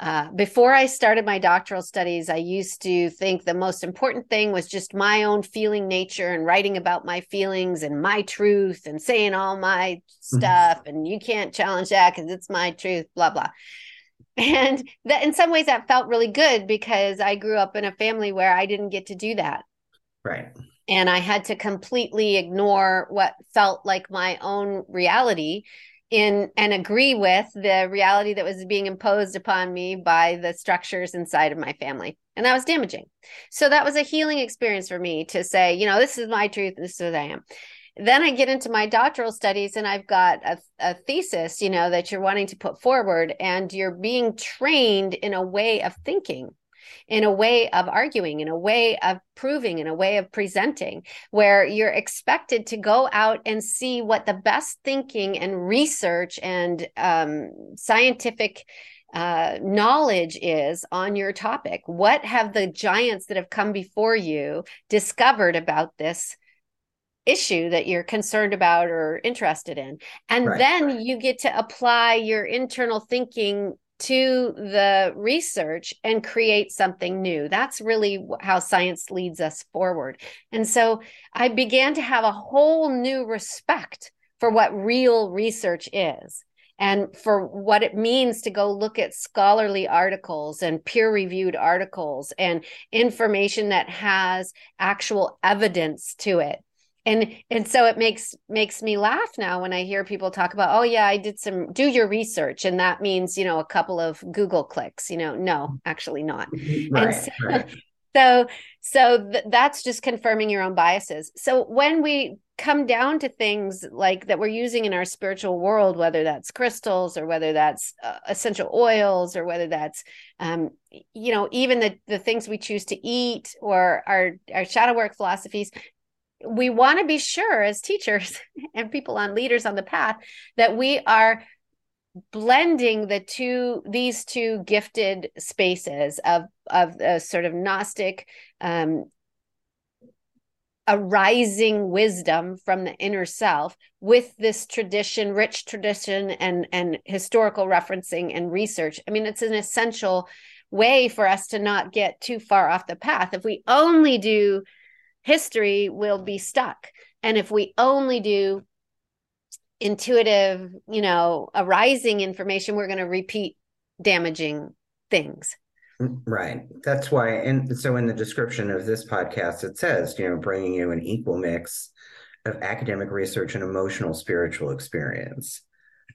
uh, before I started my doctoral studies, I used to think the most important thing was just my own feeling nature and writing about my feelings and my truth and saying all my mm-hmm. stuff. Mm-hmm. And you can't challenge that because it's my truth, blah, blah and that in some ways that felt really good because i grew up in a family where i didn't get to do that. Right. And i had to completely ignore what felt like my own reality in and agree with the reality that was being imposed upon me by the structures inside of my family. And that was damaging. So that was a healing experience for me to say you know this is my truth this is what i am then I get into my doctoral studies and I've got a, a, thesis, you know, that you're wanting to put forward and you're being trained in a way of thinking. in a way of arguing, in a way of proving, in a way of presenting, where you're expected to go out and see what the best thinking and research and um, scientific uh, knowledge is on your topic. What have the giants that have come before you discovered about this issue that you're concerned about or interested in? And right. then you get to apply your internal thinking to the research and create something new. That's really how science leads us forward. And so I began to have a whole new respect for what real research is and for what it means to go look at scholarly articles and peer reviewed articles and information that has actual evidence to it and and so it makes makes me laugh now when i hear people talk about oh yeah i did some do your research and that means you know a couple of google clicks you know? No actually not. Right, so, right. so so th- that's just confirming your own biases. So when we come down to things like that we're using in our spiritual world whether that's crystals or whether that's uh, essential oils or whether that's um, you know even the the things we choose to eat or our our shadow work philosophies we want to be sure as teachers and people on leaders on the path that we are blending the two these two gifted spaces of of a sort of gnostic um arising wisdom from the inner self with this tradition rich tradition and and historical referencing and research. I mean it's an essential way for us to not get too far off the path. If we only do history will be stuck. And if we only do intuitive, you know, arising information, we're going to repeat damaging things. Right. That's why. And so in the description of this podcast, it says, you know, bringing you an equal mix of academic research and emotional spiritual experience,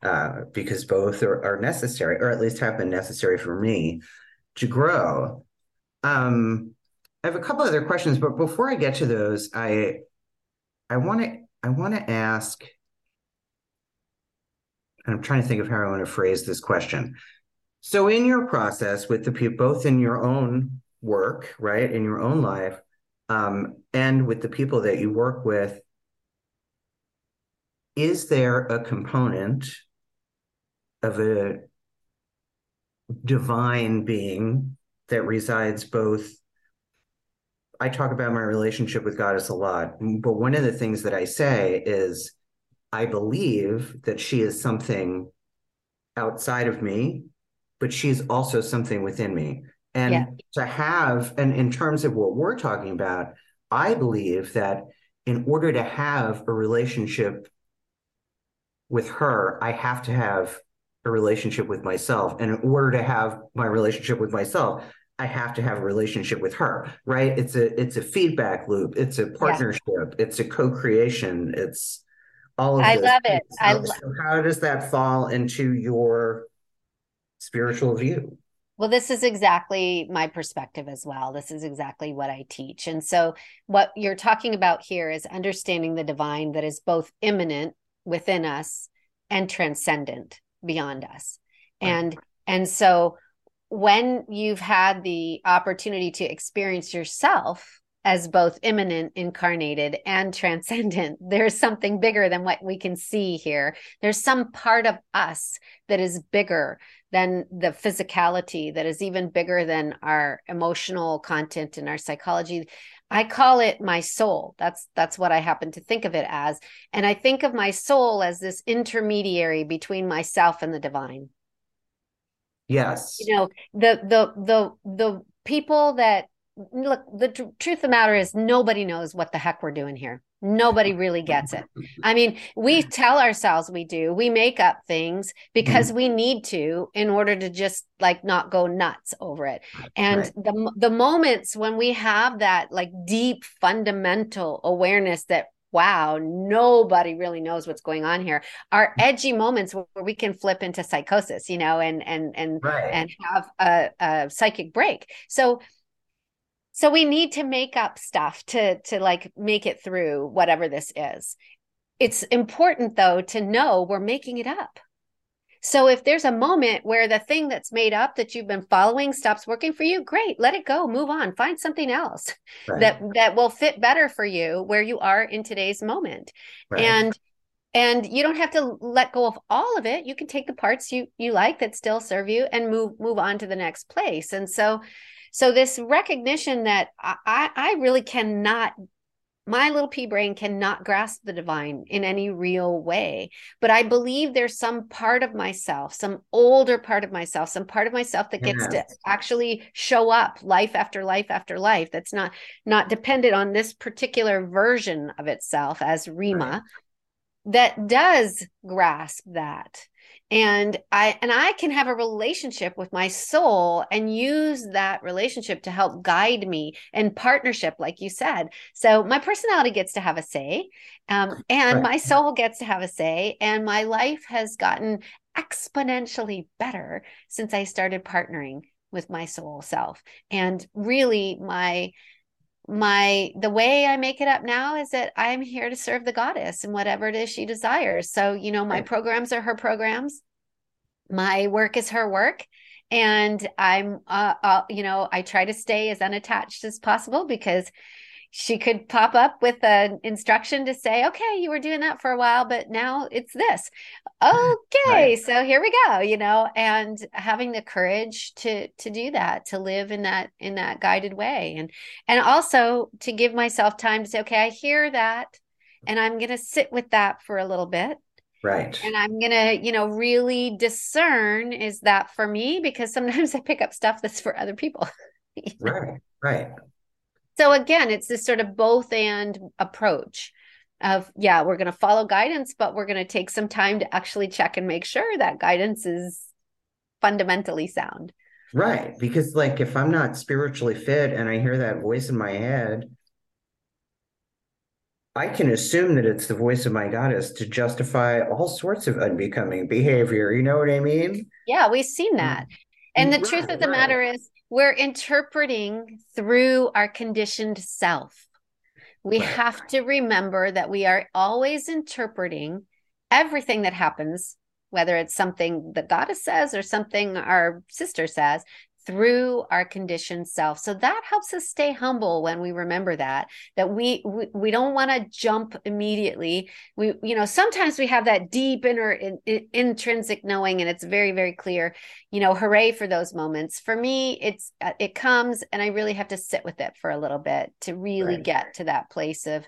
uh, because both are, are necessary, or at least have been necessary for me to grow. Um, I have a couple other questions, but before I get to those, I I want to I want to ask. I'm trying to think of how I want to phrase this question. So, in your process with the people, both in your own work, right, in your own life, um, and with the people that you work with, is there a component of a divine being that resides both I talk about my relationship with Goddess a lot, but one of the things that I say is I believe that she is something outside of me, but she's also something within me. And yeah. to have, and in terms of what we're talking about, I believe that in order to have a relationship with her, I have to have a relationship with myself. And in order to have my relationship with myself, I have to have a relationship with her, right? It's a it's a feedback loop. It's a partnership. Yeah. It's a co-creation. It's all of this. I love it. I lo- so how does that fall into your spiritual view? Well, this is exactly my perspective as well. This is exactly what I teach. And so, what you're talking about here is understanding the divine that is both immanent within us and transcendent beyond us. Right. And and so when you've had the opportunity to experience yourself as both immanent, incarnated, and transcendent, there's something bigger than what we can see here. There's some part of us that is bigger than the physicality, that is even bigger than our emotional content and our psychology. I call it my soul. That's that's what I happen to think of it as. And I think of my soul as this intermediary between myself and the divine. Yes. You know, the the the the people that look the tr- truth of the matter is nobody knows what the heck we're doing here nobody really gets it i mean we tell ourselves we do we make up things because mm-hmm. we need to in order to just like not go nuts over it and right. the the moments when we have that like deep fundamental awareness that wow, nobody really knows what's going on here. Our mm-hmm. edgy moments where we can flip into psychosis, you know, and and and right. and have a, a psychic break. So so we need to make up stuff to to like make it through whatever this is. It's important though to know we're making it up. So if there's a moment where the thing that's made up that you've been following stops working for you, great, let it go, move on, find something else right. that that will fit better for you where you are in today's moment. Right. And and you don't have to let go of all of it. You can take the parts you you like that still serve you and move move on to the next place. And so so this recognition that I I really cannot my little pea brain cannot grasp the divine in any real way but i believe there's some part of myself some older part of myself some part of myself that gets to actually show up life after life after life that's not not dependent on this particular version of itself as rima right. that does grasp that and i and i can have a relationship with my soul and use that relationship to help guide me in partnership like you said. So my personality gets to have a say um, and right. my soul gets to have a say and my life has gotten exponentially better since i started partnering with my soul self. And really my my the way i make it up now is that i'm here to serve the goddess and whatever it is she desires. So you know my right. programs are her programs. My work is her work. And i'm uh, uh, you know i try to stay as unattached as possible because she could pop up with an instruction to say okay you were doing that for a while but now it's this. Okay right. so here we go you know and having the courage to to do that to live in that in that guided way. And and also to give myself time to say okay i hear that and i'm going to sit with that for a little bit. Right. And i'm going to you know really discern is that for me? Because sometimes i pick up stuff that's for other people. Right right so again, it's this sort of both and approach of, yeah, we're going to follow guidance, but we're going to take some time to actually check and make sure that guidance is fundamentally sound. Right. Because, like, if I'm not spiritually fit and I hear that voice in my head, I can assume that it's the voice of my goddess to justify all sorts of unbecoming behavior. You know what I mean? Yeah, we've seen that. And the right, truth of the right. matter is, we're interpreting through our conditioned self. We right. have to remember that we are always interpreting everything that happens, whether it's something the goddess says or something our sister says, through our conditioned self so that helps us stay humble when we remember that that we we, we don't want to jump immediately we you know sometimes we have that deep inner in, in, intrinsic knowing and it's very very clear you know hooray for those moments for me it's uh, it comes and i really have to sit with it for a little bit to really right. get to that place of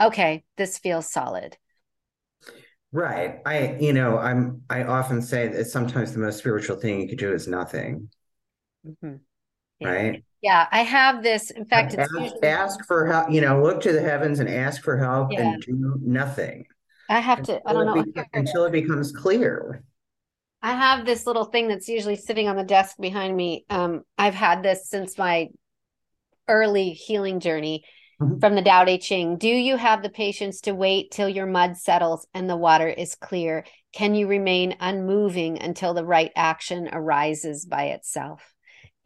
okay this feels solid Right. I, you know, I'm, I often say that sometimes the most spiritual thing you could do is nothing. Mm-hmm. Yeah. Right. Yeah, I have this. In fact, ask, usually... ask, for help. You know, look to the heavens and ask for help, yeah. and do nothing. I have to. I don't know be, until it becomes clear. I have this little thing that's usually sitting on the desk behind me. Um, I've had this since my early healing journey mm-hmm. from the Tao Te Ching. Do you have the patience to wait till your mud settles and the water is clear? Can you remain unmoving until the right action arises by itself?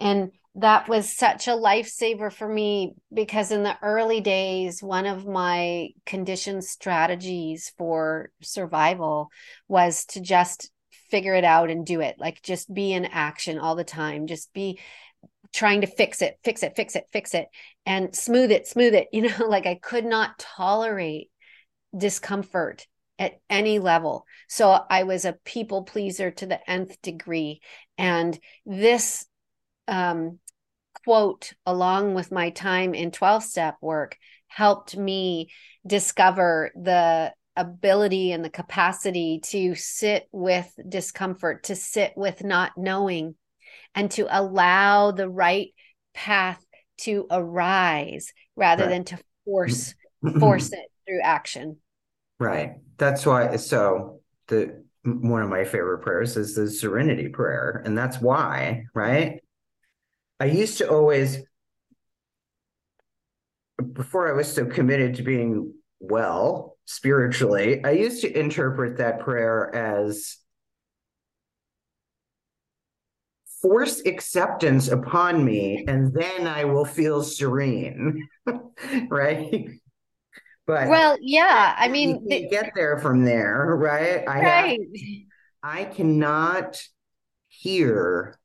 And that was such a lifesaver for me because in the early days, one of my condition strategies for survival was to just figure it out and do it. Like just be in action all the time, just be trying to fix it, fix it, fix it, fix it, and smooth it, smooth it. You know, like I could not tolerate discomfort at any level. So I was a people pleaser to the nth degree. And this um, quote, along with my time in 12 step work, helped me discover the ability and the capacity to sit with discomfort, to sit with not knowing, and to allow the right path to arise rather right. than to force force it through action. Right. That's why so the one of my favorite prayers is the serenity prayer and that's why, right? I used to always, before I was so committed to being well spiritually, I used to interpret that prayer as force acceptance upon me, and then I will feel serene. right? But well, yeah, I mean, get there from there, right? I right. Have, I cannot hear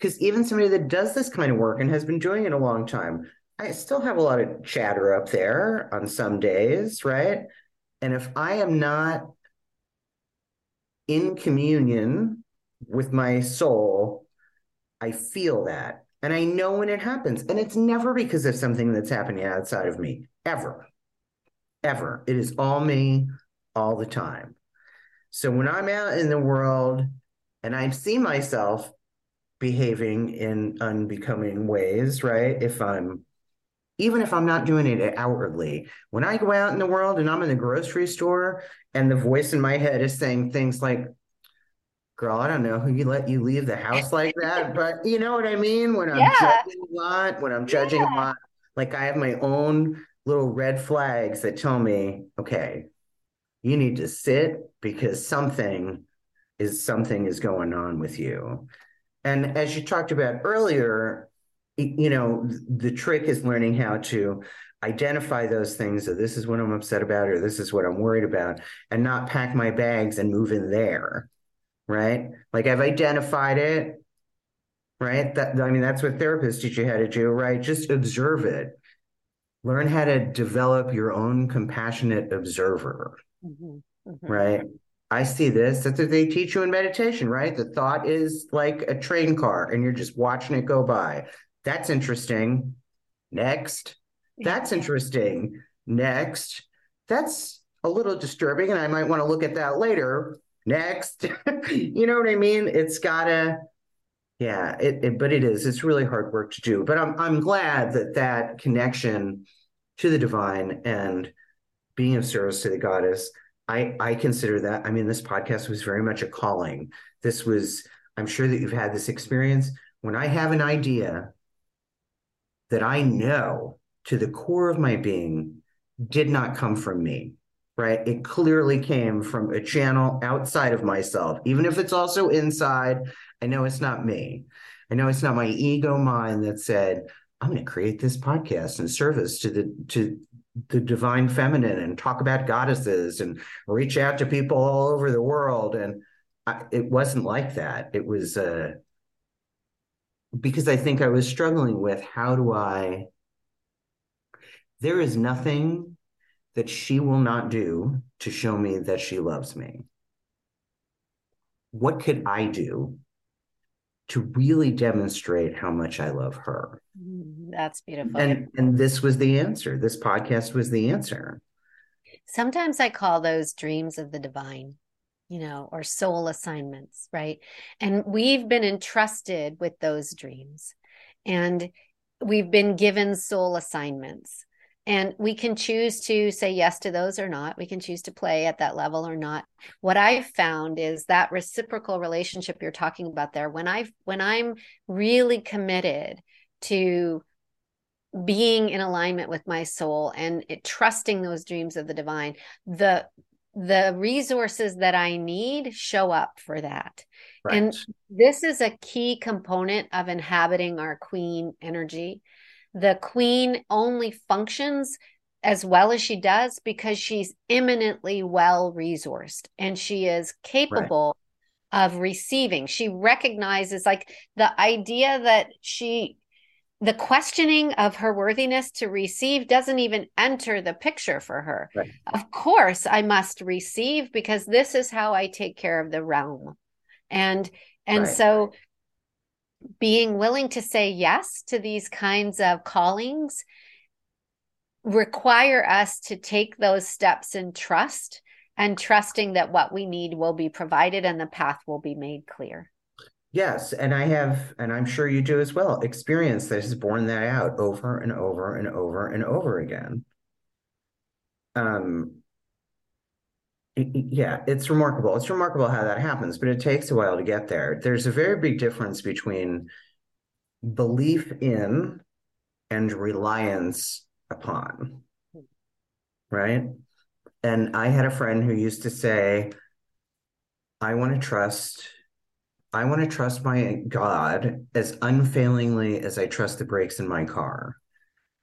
because even somebody that does this kind of work and has been doing it a long time, I still have a lot of chatter up there on some days, right? And if I am not in communion with my soul, I feel that. And I know when it happens. And it's never because of something that's happening outside of me, ever. Ever. It is all me all the time. So when I'm out in the world and I see myself behaving in unbecoming ways, right? If I'm even if I'm not doing it outwardly, when I go out in the world and I'm in the grocery store and the voice in my head is saying things like, girl, I don't know who you let you leave the house like that, but you know what I mean? When I'm yeah. judging a lot, when I'm judging yeah. a lot, like I have my own little red flags that tell me, okay, you need to sit because something is something is going on with you. And as you talked about earlier, you know, the trick is learning how to identify those things. So this is what I'm upset about, or this is what I'm worried about, and not pack my bags and move in there. Right. Like I've identified it. Right. That I mean, that's what therapists teach you how to do, right? Just observe it. Learn how to develop your own compassionate observer. Mm-hmm. Mm-hmm. Right. I see this. That's what they teach you in meditation, right? The thought is like a train car and you're just watching it go by. That's interesting. Next. That's interesting. Next. That's a little disturbing and I might want to look at that later. Next. you know what I mean? It's gotta yeah, it, it, but it is. It's really hard work to do. But I'm I'm glad that that connection to the divine and being of service to the goddess I I consider that. I mean, this podcast was very much a calling. This was. I'm sure that you've had this experience. When I have an idea that I know to the core of my being did not come from me, right? It clearly came from a channel outside of myself, even if it's also inside. I know it's not me. I know it's not my ego mind that said, I'm going to create this podcast in service to the to the divine feminine and talk about goddesses and reach out to people all over the world. And I, it wasn't like that. It was uh because i think i was struggling with how do i there is nothing that she will not do to show me that she loves me. What could i do to really demonstrate how much I love her. Mm, that's beautiful. And and this was the answer. This podcast was the answer. Sometimes I call those dreams of the divine, you know, or soul assignments, right? And we've been entrusted with those dreams. And we've been given soul assignments. And we can choose to say yes to those or not. We can choose to play at that level or not. What I've found is that reciprocal relationship you're talking about there. When I when I'm really committed to being in alignment with my soul and it, trusting those dreams of the divine, the the resources that I need show up for that. Right. And this is a key component of inhabiting our queen energy the queen only functions as well as she does because she's eminently well resourced and she is capable right. of receiving. She recognizes like the idea that she the questioning of her worthiness to receive doesn't even enter the picture for her. Right. Of course, I must receive because this is how I take care of the realm. And and right. so being willing to say yes to these kinds of callings require us to take those steps in trust and trusting that what we need will be provided and the path will be made clear. Yes, and I have, and I'm sure you do as well, experience that has borne that out over and over and over and over again. Um, yeah, it's remarkable. It's remarkable how that happens, but it takes a while to get there. There's a very big difference between belief in and reliance upon. Right. And I had a friend who used to say, I want to trust, I want to trust my God as unfailingly as I trust the brakes in my car.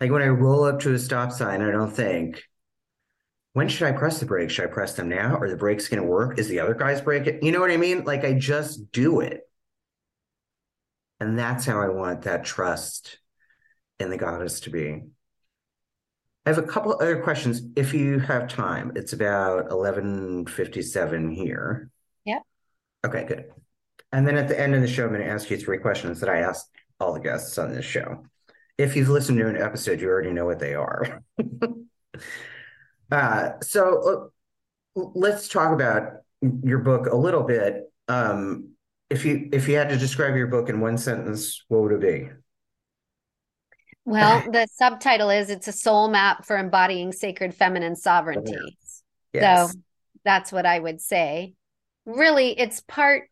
Like when I roll up to a stop sign, I don't think, when should I press the brakes? Should I press them now? Are the brakes going to work? Is the other guy's brake? You know what I mean? Like I just do it. And that's how I want that trust in the goddess to be. I have a couple other questions if you have time. It's about 11:57 here. Yeah. Okay, good. And then at the end of the show, I'm going to ask you three questions that I ask all the guests on this show. If you've listened to an episode, you already know what they are. uh, so uh, let's talk about your book a little bit. Um, if you if you had to describe your book in one sentence, what would it be? Well, the subtitle is It's a Soul Map for Embodying Sacred Feminine Sovereignty. Yes. So that's what I would say. Really, it's part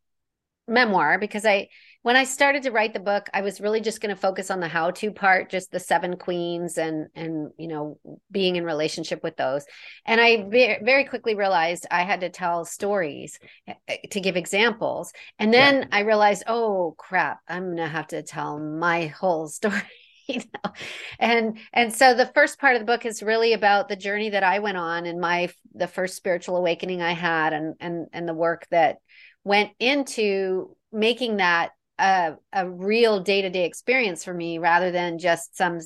memoir because I when I started to write the book, I was really just going to focus on the how to part, just the seven queens and and you know being in relationship with those. And I very, quickly realized I had to tell stories eh, eh, to give examples. And then yeah. I realized, oh crap, I'm going to have to tell my whole story. you know and and so the first part of the book is really about the journey that i went on and my the first spiritual awakening i had and and and the work that went into making that a, a real day-to-day experience for me rather than just some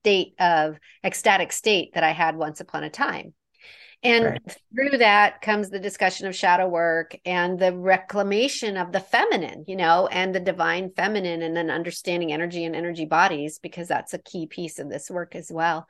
state of ecstatic state that I had once upon a time. And right. through that comes the discussion of shadow work and the reclamation of the feminine, you know, and the divine feminine, and then understanding energy and energy bodies, because that's a key piece of this work as well.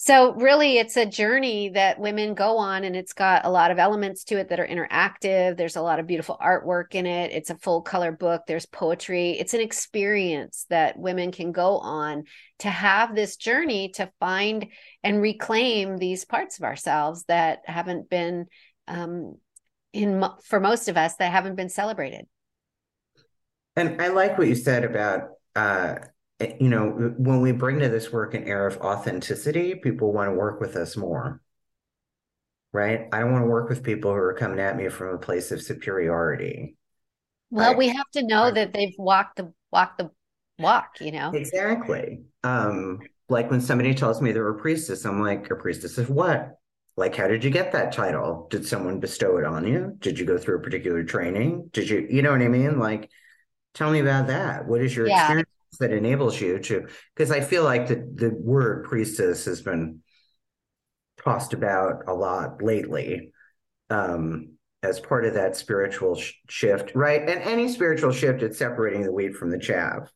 So, really, it's a journey that women go on, and it's got a lot of elements to it that are interactive. There's a lot of beautiful artwork in it. It's a full color book, there's poetry. It's an experience that women can go on to have this journey to find and reclaim these parts of ourselves that haven't been, um, in for most of us, that haven't been celebrated. And I like what you said about uh, you know, when we bring to this work an air of authenticity, people want to work with us more. Right? I don't want to work with people who are coming at me from a place of superiority. Well, I, we have to know I, that they've walked the walk the walk, you know. Exactly. Um, like when somebody tells me they're a priestess, I'm like, a priestess of what? Like, how did you get that title? Did someone bestow it on you? Did you go through a particular training? Did you, you know what I mean? Like, tell me about that. What is your yeah. experience that enables you to because i feel like the, the word priestess has been tossed about a lot lately um, as part of that spiritual sh- shift right? And any spiritual shift it's separating the wheat from the chaff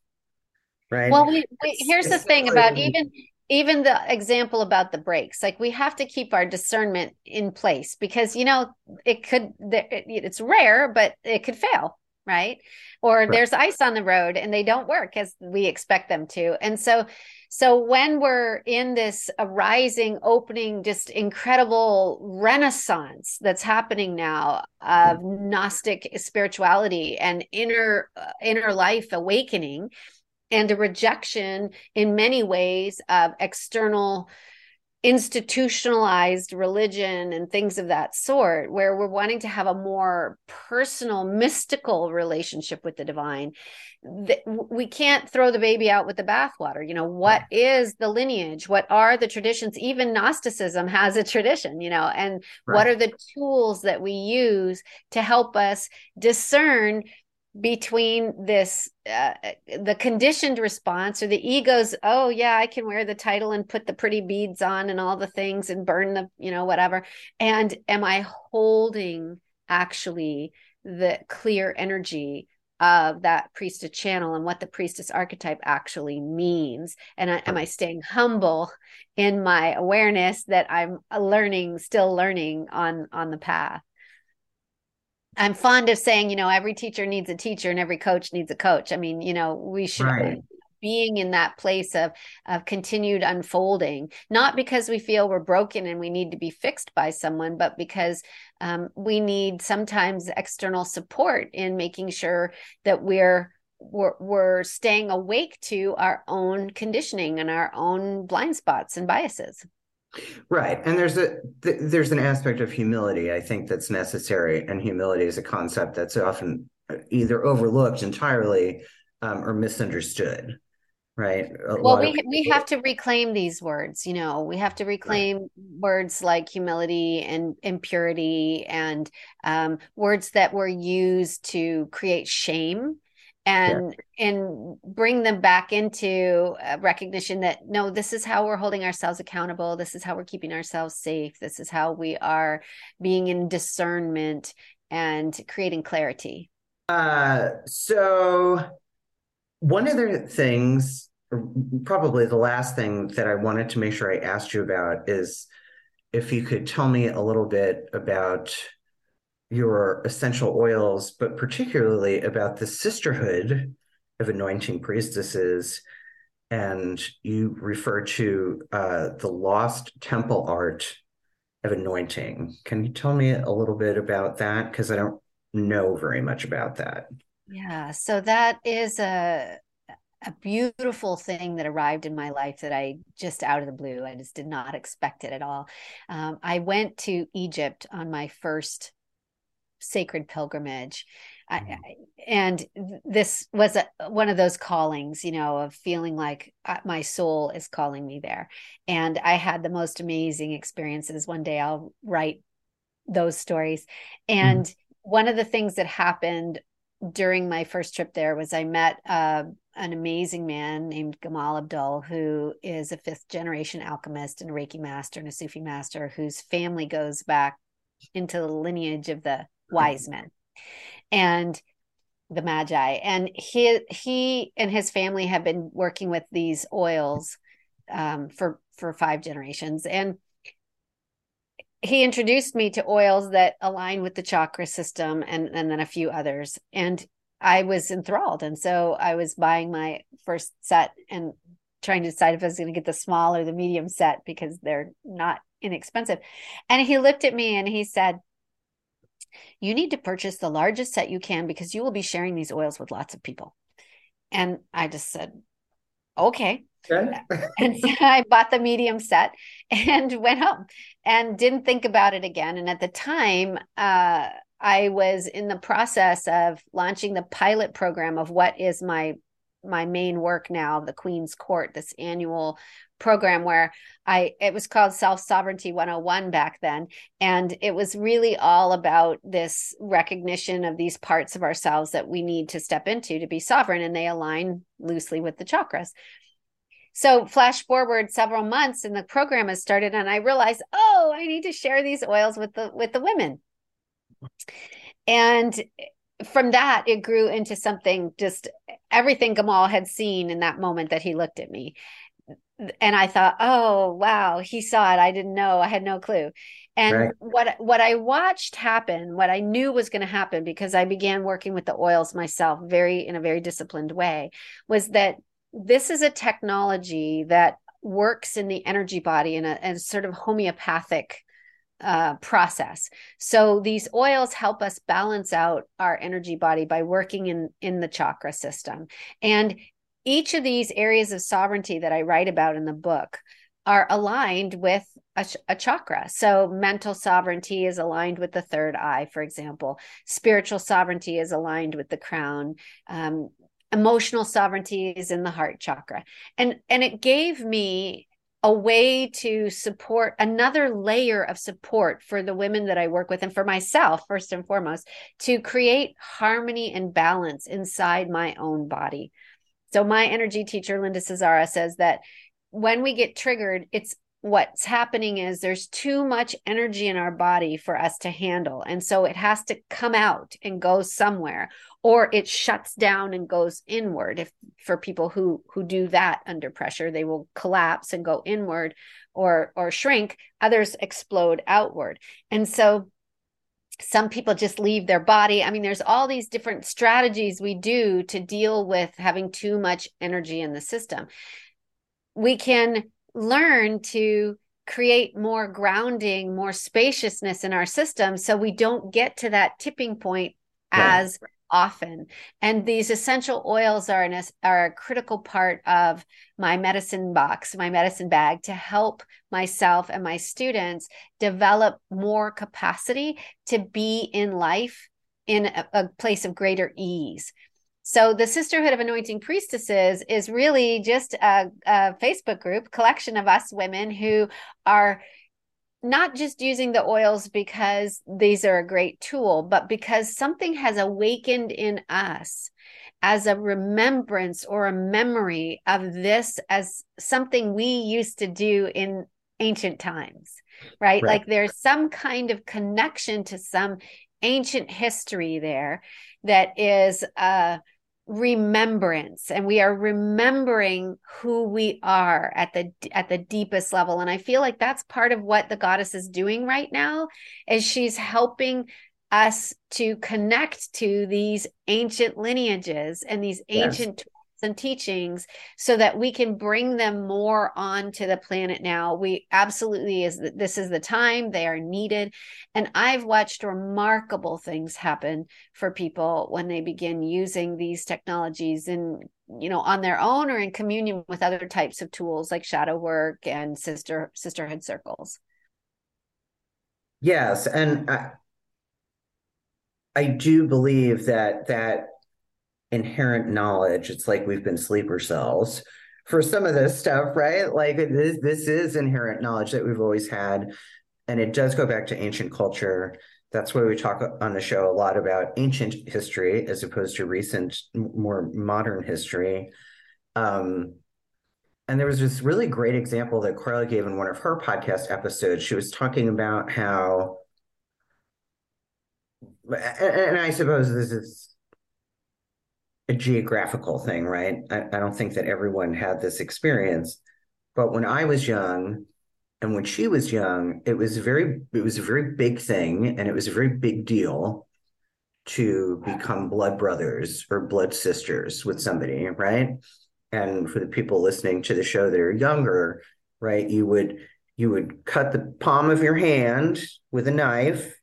right? Well we, we here's it's the thing about even even the example about the brakes like we have to keep our discernment in place because you know it could it's rare but it could fail right or right. there's ice on the road and they don't work as we expect them to and so so when we're in this arising opening just incredible renaissance that's happening now of mm-hmm. gnostic spirituality and inner uh, inner life awakening and a rejection in many ways of external institutionalized religion and things of that sort, where we're wanting to have a more personal, mystical relationship with the divine, we can't throw the baby out with the bathwater. You know, what is the lineage? What are the traditions? Even Gnosticism has a tradition, you know, and right. what are the tools that we use to help us discern between this uh, the conditioned response or the ego's oh yeah i can wear the title and put the pretty beads on and all the things and burn the you know whatever. And am i holding actually the clear energy of that priestess channel and what the priestess archetype actually means? And I, am i staying humble in my awareness that i'm learning still learning on on the path I'm fond of saying, you know, every teacher needs a teacher and every coach needs a coach. I mean, you know, we should right. being in that place of of continued unfolding, not because we feel we're broken and we need to be fixed by someone, but because um, we need sometimes external support in making sure that we're we're, we're staying awake to our own conditioning and our own blind spots and biases. Right. And there's a th- there's an aspect of humility I think that's necessary and humility is a concept that's often either overlooked entirely um, or misunderstood. right? A well, we we have to reclaim these words. You know, we have to reclaim right. words like humility and impurity and um, words that were used to create shame and yeah. and bring them back into recognition that no this is how we're holding ourselves accountable. This is how we're keeping ourselves safe. This is how we are being in discernment and creating clarity. Uh so one of the things probably the last thing that i wanted to make sure i asked you about is if you could tell me a little bit about your essential oils, but particularly about the sisterhood of anointing priestesses. And you refer to uh, the lost temple art of anointing. Can you tell me a little bit about that? Because I don't know very much about that. Yeah, so that is a a beautiful thing that arrived in my life that I just out of the blue. I just did not expect it at all. Um, I went to Egypt on my first sacred pilgrimage. Mm-hmm. I, and this was a, one of those callings, you know, of feeling like uh, my soul is calling me there. And I had the most amazing experiences. One day I'll write those stories. And mm-hmm. one of the things that happened during my first trip there was I met uh, an amazing man named Gamal Abdul, who is a fifth generation alchemist and a Reiki master and a Sufi master whose family goes back into the lineage of the wise men and the magi. And he he and his family have been working with these oils um, for for five generations. And he introduced me to oils that align with the chakra system and and then a few others. And i was enthralled. And so i was buying my first set and trying to decide if i was going to get the small or the medium set because they're not inexpensive. And he looked at me and he said you need to purchase the largest set you can because you will be sharing these oils with lots of people. And I just said, okay. okay. and so I bought the medium set and went home and didn't think about it again. And at the time, uh, I was in the process of launching the pilot program of what is my my main work now, the Queen's Court, this annual program where I it was called Self Sovereignty 101 back then and it was really all about this recognition of these parts of ourselves that we need to step into to be sovereign and they align loosely with the chakras. So flash forward several months and the program has started and I realized, "Oh, I need to share these oils with the with the women." And from that it grew into something just everything Gamal had seen in that moment that he looked at me and I thought, oh wow, he saw it. I didn't know. I had no clue. And right. what what I watched happen, what I knew was going to happen because I began working with the oils myself very in a very disciplined way, was that this is a technology that works in the energy body in a, in a sort of homeopathic uh, process. So these oils help us balance out our energy body by working in in the chakra system. And each of these areas of sovereignty that I write about in the book are aligned with a, a, chakra. So, mental sovereignty is aligned with the third eye, for example. Spiritual sovereignty is aligned with the crown. Um, emotional sovereignty is in the heart chakra, and and it gave me a way to support another layer of support for the women that I work with and for myself, first and foremost, to create harmony and balance inside my own body. So my energy teacher, Linda Cesara, says that when we get triggered, it's what's happening is there's too much energy in our body for us to handle. And so it has to come out and go somewhere or it shuts down and goes inward. If for people who who do that under pressure, they will collapse and go inward or or shrink, others explode outward. And so some people just leave their body. I mean, there's all these different strategies we do to deal with having too much energy in the system. We can learn to create more grounding, more spaciousness in our system so we don't get to that tipping point as often. And these essential oils are an, are a critical part of my medicine box, my medicine bag to help myself and my students develop more capacity to be in life in a, a place of greater ease. So the Sisterhood of Anointing Priestesses is really just a, a Facebook group collection of us women who are not just using the oils because these are a great tool, but because something has awakened in us as a remembrance or a memory of this as something we used to do in ancient times, right? right? Like there's some kind of connection to some ancient history there that is uh remembrance and we are remembering who we are at the at the deepest level. And i feel like that's part of what the goddess is doing right now is she's helping us to connect to these ancient lineages and these ancient yes and teachings so that we can bring them more onto the planet now. We absolutely is this is the time they are needed. And i've watched remarkable things happen for people when they begin using these technologies in you know on their own or in communion with other types of tools like shadow work and sister sisterhood circles. Yes and i, I do believe that that inherent knowledge. It's like we've been sleeper cells for some of this stuff, right? Like this, this is inherent knowledge that we've always had. And it does go back to ancient culture. That's why we talk on the show a lot about ancient history as opposed to recent, more modern history. Um, and there was this really great example that Carla gave in one of her podcast episodes. She was talking about how, and I suppose this is a geographical thing, right? I, I don't think that everyone had this experience. But when I was young, and when she was young, it was very it was a very big thing, and it was a very big deal to become blood brothers or blood sisters with somebody, right? And for the people listening to the show that are younger, right, you would you would cut the palm of your hand with a knife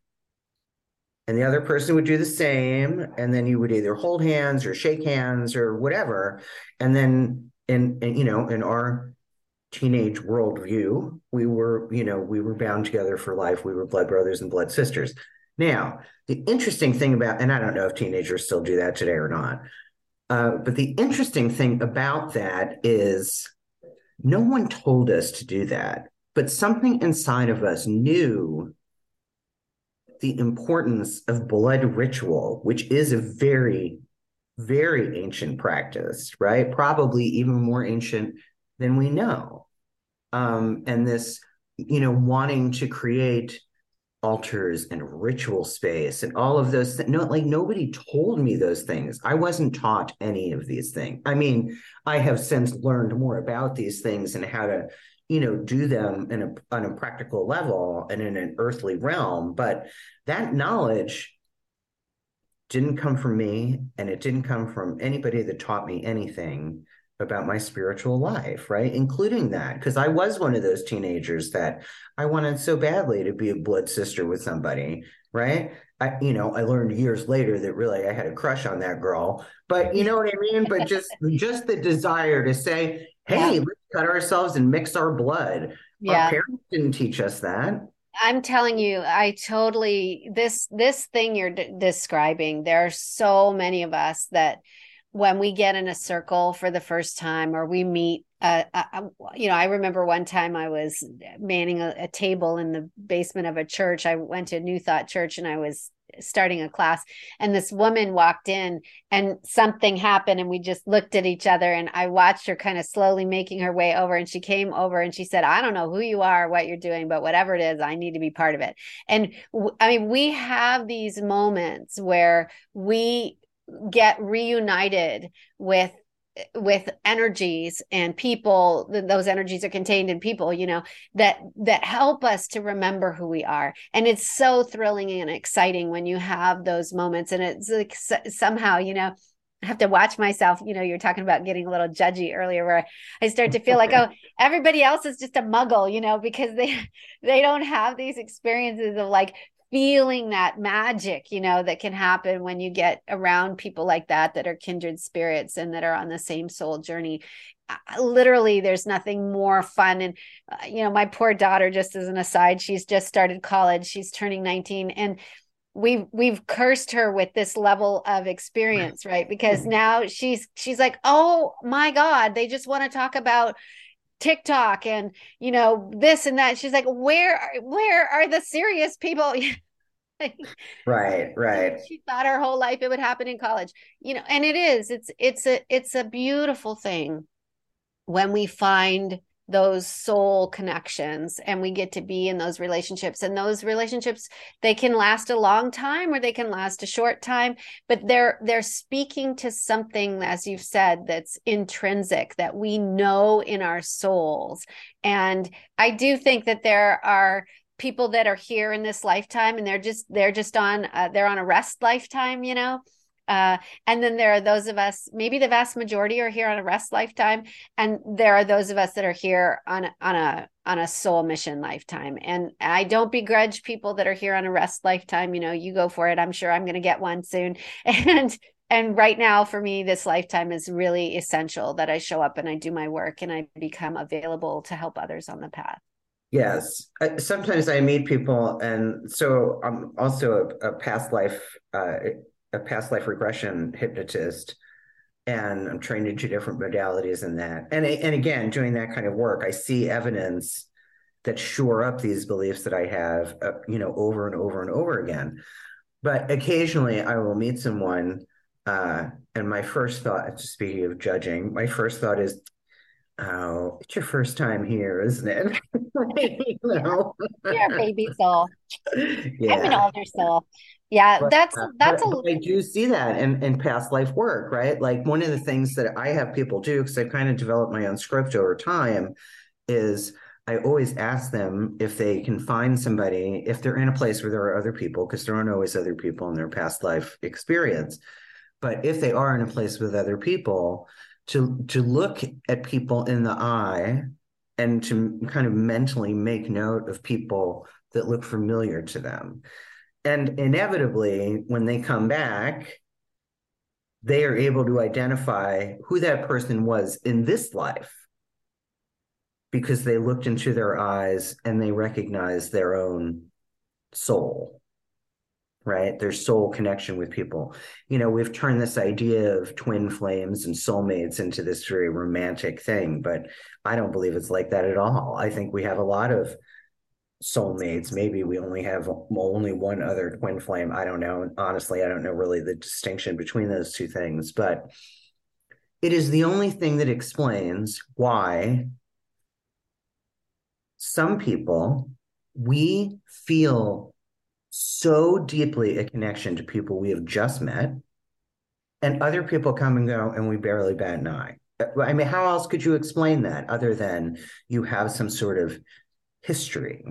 and the other person would do the same and then you would either hold hands or shake hands or whatever. And then in, in you know in our teenage worldview we were you know we were bound together for life. We were blood brothers and blood sisters. Now the interesting thing about and i don't know if teenagers still do that today or not uh, but the interesting thing about that is no one told us to do that but something inside of us knew the importance of blood ritual, which is a very, very ancient practice, right? Probably even more ancient than we know. Um, and this, you know, wanting to create altars and ritual space and all of those things. No, like nobody told me those things. I wasn't taught any of these things. I mean, I have since learned more about these things and how to you know do them in a on a practical level and in an earthly realm but that knowledge didn't come from me and it didn't come from anybody that taught me anything about my spiritual life right including that because i was one of those teenagers that i wanted so badly to be a blood sister with somebody right I, you know, I learned years later that really I had a crush on that girl, but you know what I mean? But just, just the desire to say, Hey, yeah. let's cut ourselves and mix our blood. Yeah. Our parents didn't teach us that. I'm telling you, I totally this this thing you're d- describing. There are so many of us that when we get in a circle for the first time or we meet uh, uh, you know i remember one time i was manning a, a, table in the basement of a church i went to new thought church and i was starting a class and this woman walked in and something happened and we just looked at each other and i watched her kind of slowly making her way over and she came over and she said i don't know who you are what you're doing but whatever it is i need to be part of it. And i mean we have these moments where we get reunited with with energies and people those energies are contained in people you know that that help us to remember who we are and it's so thrilling and exciting when you have those moments and it's like somehow you know I have to watch myself. You know, you're talking about getting a little judgy earlier, where I start to feel like, oh, everybody else is just a muggle, you know, because they they don't have these experiences of like feeling that magic, you know, that can happen when you get around people like that, that are kindred spirits and that are on the same soul journey. Literally, there's nothing more fun. And, uh, you know, my poor daughter, just as an aside, she's just started college, she's turning 19. And we've we've cursed her with this level of experience right because now she's she's like oh my god they just want to talk about TikTok and you know this and that. She's like, where where are the serious people? right, right. She thought her whole life it would happen in college. You know, and it is. It's it's a it's a beautiful thing when we find those soul connections and we get to be in those relationships and those relationships they can last a long time or they can last a short time but they're they're speaking to something as you've said that's intrinsic that we know in our souls. And i do think that there are people that are here in this lifetime and they're just they're just on uh, they're on a rest lifetime you know uh, and then there are those of us, maybe the vast majority are here on a rest lifetime, and there are those of us that are here on on a on a soul mission lifetime. And I don't begrudge people that are here on a rest lifetime. You know, you go for it. I'm sure I'm going to get one soon. And and right now for me this lifetime is really essential that i show up and i do my work and i become available to help others on the path yes sometimes i meet people and so i'm also a, a past life uh, a past life regression hypnotist and I'm trained in two different modalities in that. And and again, doing that kind of work, I see evidence that shore up these beliefs that I have, uh, you know, over and over and over again. But occasionally, I will meet someone, uh, and my first thought, speaking of judging, my first thought is, "Oh, it's your first time here, isn't it?" you know? You're a baby soul. Yeah. I'm an older soul. Yeah, but, that's uh, that's but, a. I do see that in in past life work, right? Like one of the things that I have people do because I've kind of developed my own script over time is I always ask them if they can find somebody if they're in a place where there are other people because there aren't always other people in their past life experience, but if they are in a place with other people, to to look at people in the eye and to kind of mentally make note of people that look familiar to them and inevitably, when they come back, they are able to identify who that person was in this life because they looked into their eyes and they recognized their own soul, right? Their soul connection with people. You know, we've turned this idea of twin flames and soulmates into this very romantic thing, but I don't believe it's like that at all. I think we have a lot of soulmates. Maybe we only have only one other twin flame. I don't know. Honestly, I don't know really the distinction between those two things, but it is the only thing that explains why some people we feel so deeply a connection to people we have just met and other people come and go and we barely bat an eye i mean how else could you explain that other than you have some sort of history.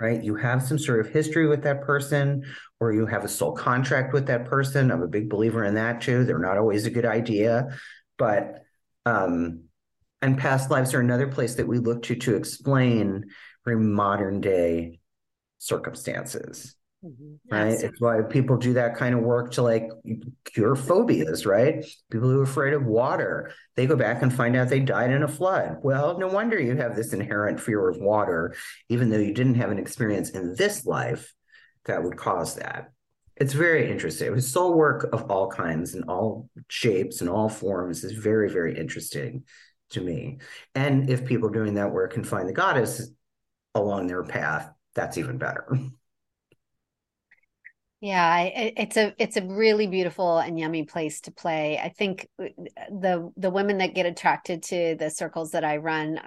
Right? You have some sort of history with that person, or you have a soul contract with that person. I'm a big believer in that too. They're not always a good idea, but um, and past lives are another place that we look to to explain very modern day circumstances. Mm-hmm. Right. It's why people do that kind of work to like cure phobias, right? People who are afraid of water, they go back and find out they died in a flood. Well, no wonder you have this inherent fear of water, even though you didn't have an experience in this life that would cause that. It's very interesting. It's soul work of all kinds and all shapes and all forms is very, very interesting to me. And if people doing that work can find the goddess along their path, that's even better. Yeah, it's a it's a really beautiful and yummy place to play. I think uh, the the women that get attracted to the circles that I run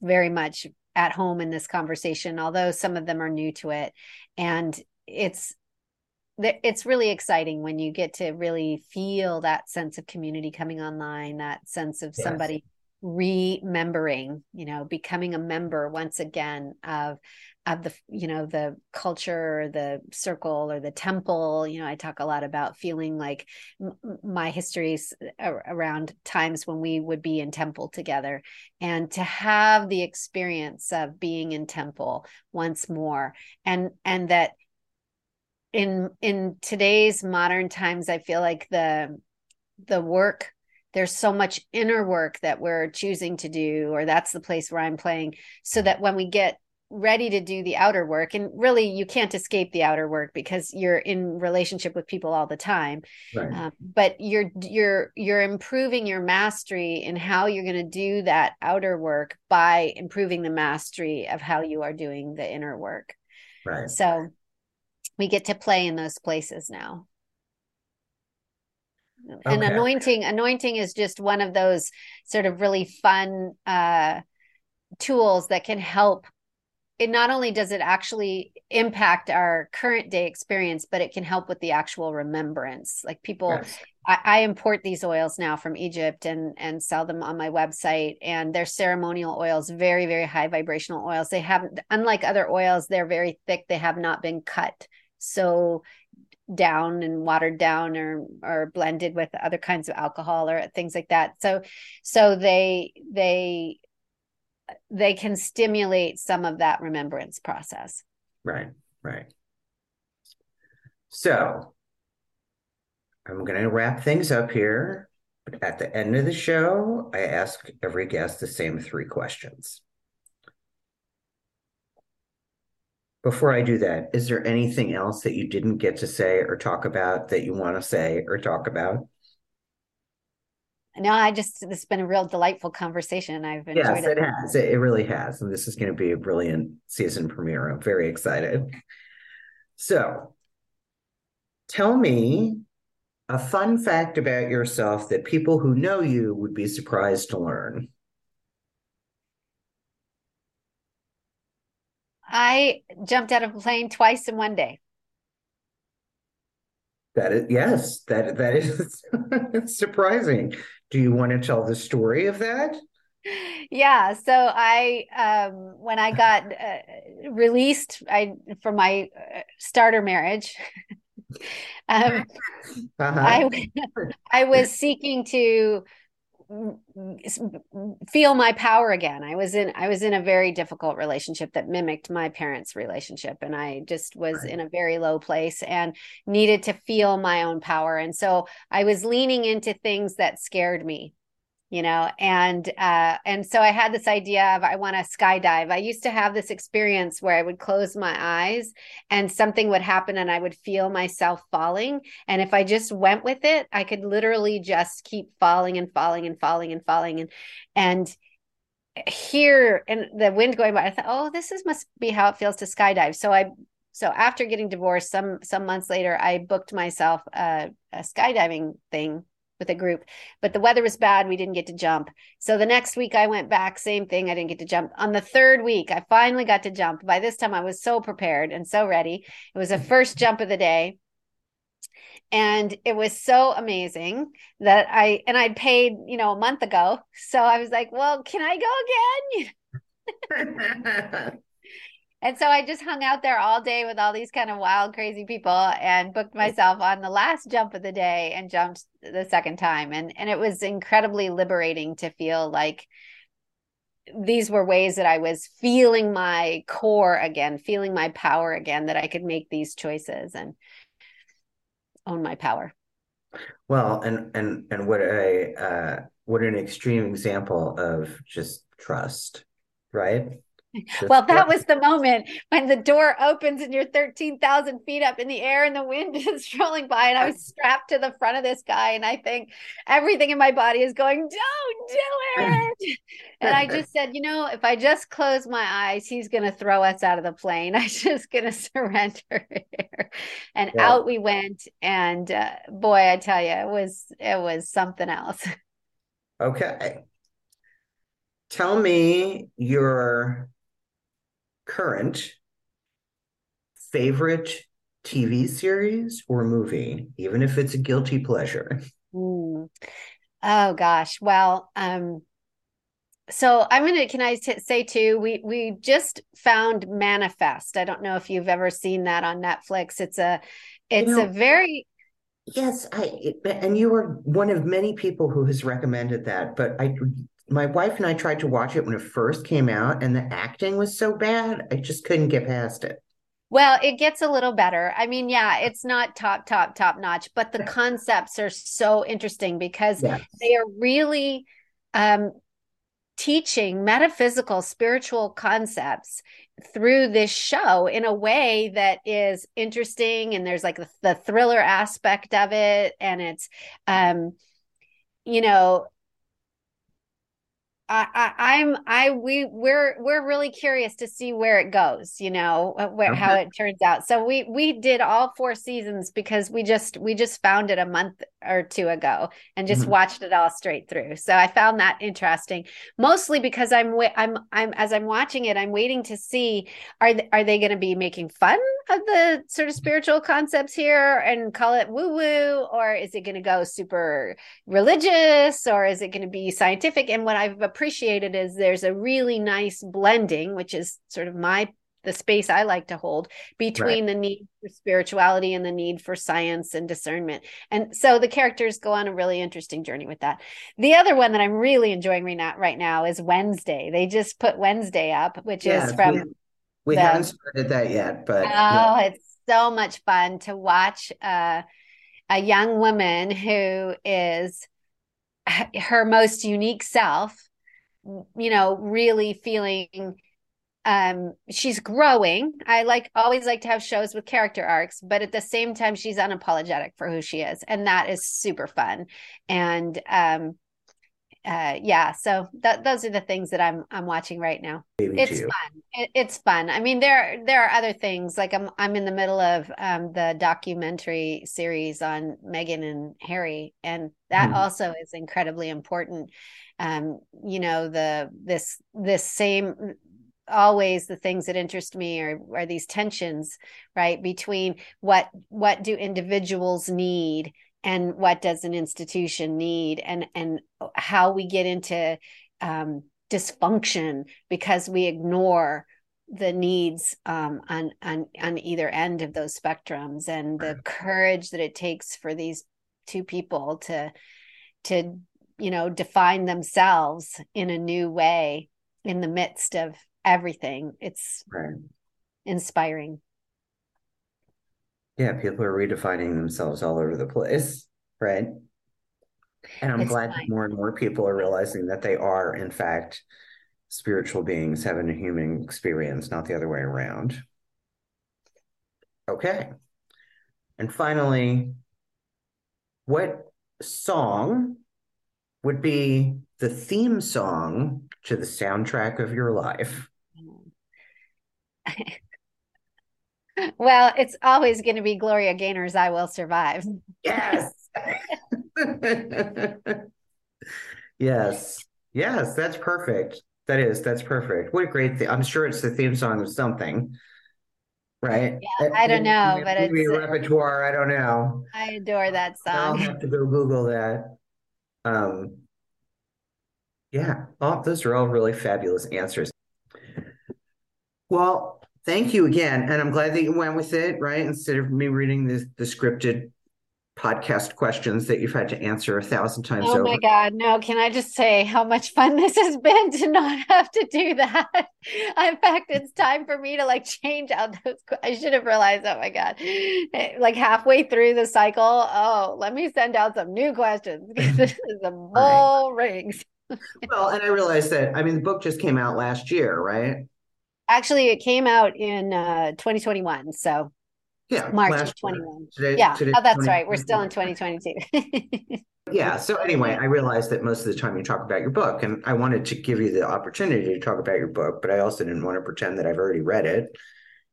very much at home in this conversation, although some of them are new to it, and it's it's really exciting when you get to really feel that sense of community coming online, that sense of yes. somebody remembering, you know, becoming a member once again of of the you know the culture or the circle or the temple. You know i talk a lot about feeling like m- my histories uh, around times when we would be in temple together. And to have the experience of being in temple once more and and that in in today's modern times i feel like the the work there's so much inner work that we're choosing to do or that's the place where i'm playing so that when we get ready to do the outer work and really you can't escape the outer work because you're in relationship with people all the time right. um, but you're you're you're improving your mastery in how you're going to do that outer work by improving the mastery of how you are doing the inner work right so we get to play in those places now okay. and anointing anointing is just one of those sort of really fun uh tools that can help it not only does it actually impact our current day experience, but it can help with the actual remembrance. Like people, yes. I, I, import these oils now from Egypt and and sell them on my website, and they're ceremonial oils, very very high vibrational oils. They haven't, unlike other oils, they're very thick. They have not been cut so down and watered down or or blended with other kinds of alcohol or things like that. So so they they they can stimulate some of that remembrance process. Right, right. So I'm going to wrap things up here. At the end of the show, I ask every guest the same three questions. Before I do that, is there anything else that you didn't get to say or talk about that you want to say or talk about? No, I just it's been a real delightful conversation. I've enjoyed yes, it. it has. It, really has. And this is going to be a brilliant season premiere. I'm very excited. So tell me a fun fact about yourself that people who know you would be surprised to learn. I jumped out of a plane twice in one day. That is yes, that that is surprising. Do you want to tell the story of that? Yeah, so I um when I got uh, released I from my uh, starter marriage um uh-huh. I I was seeking to feel my power again. I was in i was in a very difficult relationship that mimicked my parents relationship and i just was right. in a very low place and needed to feel my own power. And so i was leaning into things that scared me you know and uh and so i had this idea of i want to skydive. I used to have this experience where i would close my eyes and something would happen and i would feel myself falling. And if i just went with it i could literally just keep falling and falling and falling and falling. And and here and the wind going by i thought oh this is must be how it feels to skydive. So i so after getting divorced some some months later i booked myself a, a skydiving thing with a group, but the weather was bad. We didn't get to jump. So the next week I went back, same thing. I didn't get to jump. On the third week, I finally got to jump. By this time, I was so prepared and so ready. It was the mm-hmm. first jump of the day. And it was so amazing that I, and I'd paid, you know, a month ago. So I was like, well, can I go again? And so I just hung out there all day with all these kind of wild, crazy people and booked myself on the last jump of the day and jumped the second time. And and it was incredibly liberating to feel like these were ways that I was feeling my core again, feeling my power again, that I could make these choices and own my power. Well, and and and what a uh, what an extreme example of just trust, right? Well, that was the moment when the door opens and you're 13,000 feet up in the air and the wind is rolling by. And I was strapped to the front of this guy. And I think everything in my body is going, don't do it. and I just said, you know, if I just close my eyes, he's going to throw us out of the plane. I'm just going to surrender here. And yeah. out we went. And uh, boy, I tell you, it was, it was something else. Okay. Tell me your current favorite TV series or movie, even if it's a guilty pleasure? Mm. Oh gosh. Well, um, so I'm gonna. Can I t- say too? We we just found Manifest. I don't know if you've ever seen that on Netflix. It's a, it's you know, a very. Yes, I and you are one of many people who has recommended that, but I my wife and I tried to watch it when it first came out, and the acting was so bad, I just couldn't get past it. Well, it gets a little better. I mean, yeah, it's not top, top, top notch, but the concepts are so interesting because yes. they are really um, teaching metaphysical spiritual concepts through this show in a way that is interesting and there's like the, the thriller aspect of it and it's um you know I, I am I we we're we're really curious to see where it goes, you know, uh, where, how it turns out. So we we did all four seasons because we just we just found it a month or two ago and just mm-hmm. watched it all straight through. So I found that interesting, mostly because I'm I'm I'm as I'm watching it, I'm waiting to see are they, are they going to be making fun of the sort of spiritual concepts here and call it woo woo, or is it going to go super religious, or is it going to be scientific? And what I've appreciated is there's a really nice blending, which is sort of my the space I like to hold between right. the need for spirituality and the need for science and discernment. And so the characters go on a really interesting journey with that. The other one that I'm really enjoying right now is Wednesday. They just put Wednesday up, which is from we, we the, haven't started that yet, but oh, yeah. it's so much fun to watch uh, a young woman who is her most unique self you know, really feeling um she's growing. I like always like to have shows with character arcs but at the same time she's unapologetic for who she is and that is super fun. And um uh yeah so th- those are the things that i'm i'm watching right now Maybe it's too. fun it, it's fun i mean there there are other things like i'm i'm in the middle of um the documentary series on meghan and harry and that mm. also is incredibly important um, you know the this this same always the things that interest me are, are these tensions right between what what do individuals need and what does an institution need and and how we get into um, dysfunction because we ignore the needs um, on on on either end of those spectrums and the courage that it takes for these two people to to you know define themselves in a new way in the midst of everything. It's right. inspiring. Yeah people are redefining themselves all over the place right and i'm it's glad fine. more and more people are realizing that they are in fact spiritual beings having a human experience not the other way around okay and finally what song would be the theme song to the soundtrack of your life? well, it's always going to be Gloria Gaynor's I Will Survive. Yes. yes. Yes, that's perfect. That is, that's perfect. What a great thing. I'm sure it's the theme song of something. Right. Yeah, I don't know, but it's repertoire. I don't know. I adore that song. I'll have to go Google that. Um, yeah, oh, those are all really fabulous answers. Well, thank you again. And I'm glad that you went with it, right? Instead of me reading the, the scripted podcast questions that you've had to answer a thousand times oh over. my god no can i just say how much fun this has been to not have to do that in fact it's time for me to like change out those i should have realized oh my god eh, like halfway through the cycle oh let me send out some new questions this is a bull right. rings well and i realized that i mean the book just came out last year right actually it came out in uh 2021 so yeah, March of 21. Today, yeah, oh, that's right. We're still in 2022. yeah. So anyway, I realized that most of the time you talk about your book, and I wanted to give you the opportunity to talk about your book, but I also didn't want to pretend that I've already read it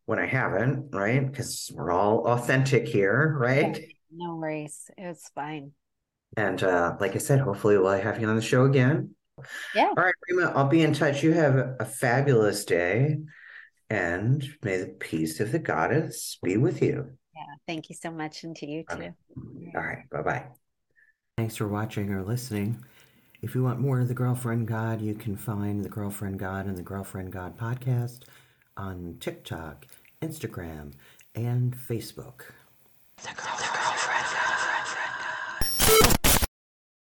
when I haven't, right? Because we're all authentic here, right? No worries. It's fine. And uh, like I said, hopefully we'll have you on the show again. Yeah. All right, Rima, I'll be in touch. You have a fabulous day. And may the peace of the goddess be with you. Yeah, thank you so much. And to you too. Okay. All right. Bye bye. Thanks for watching or listening. If you want more of The Girlfriend God, you can find The Girlfriend God and The Girlfriend God podcast on TikTok, Instagram, and Facebook. The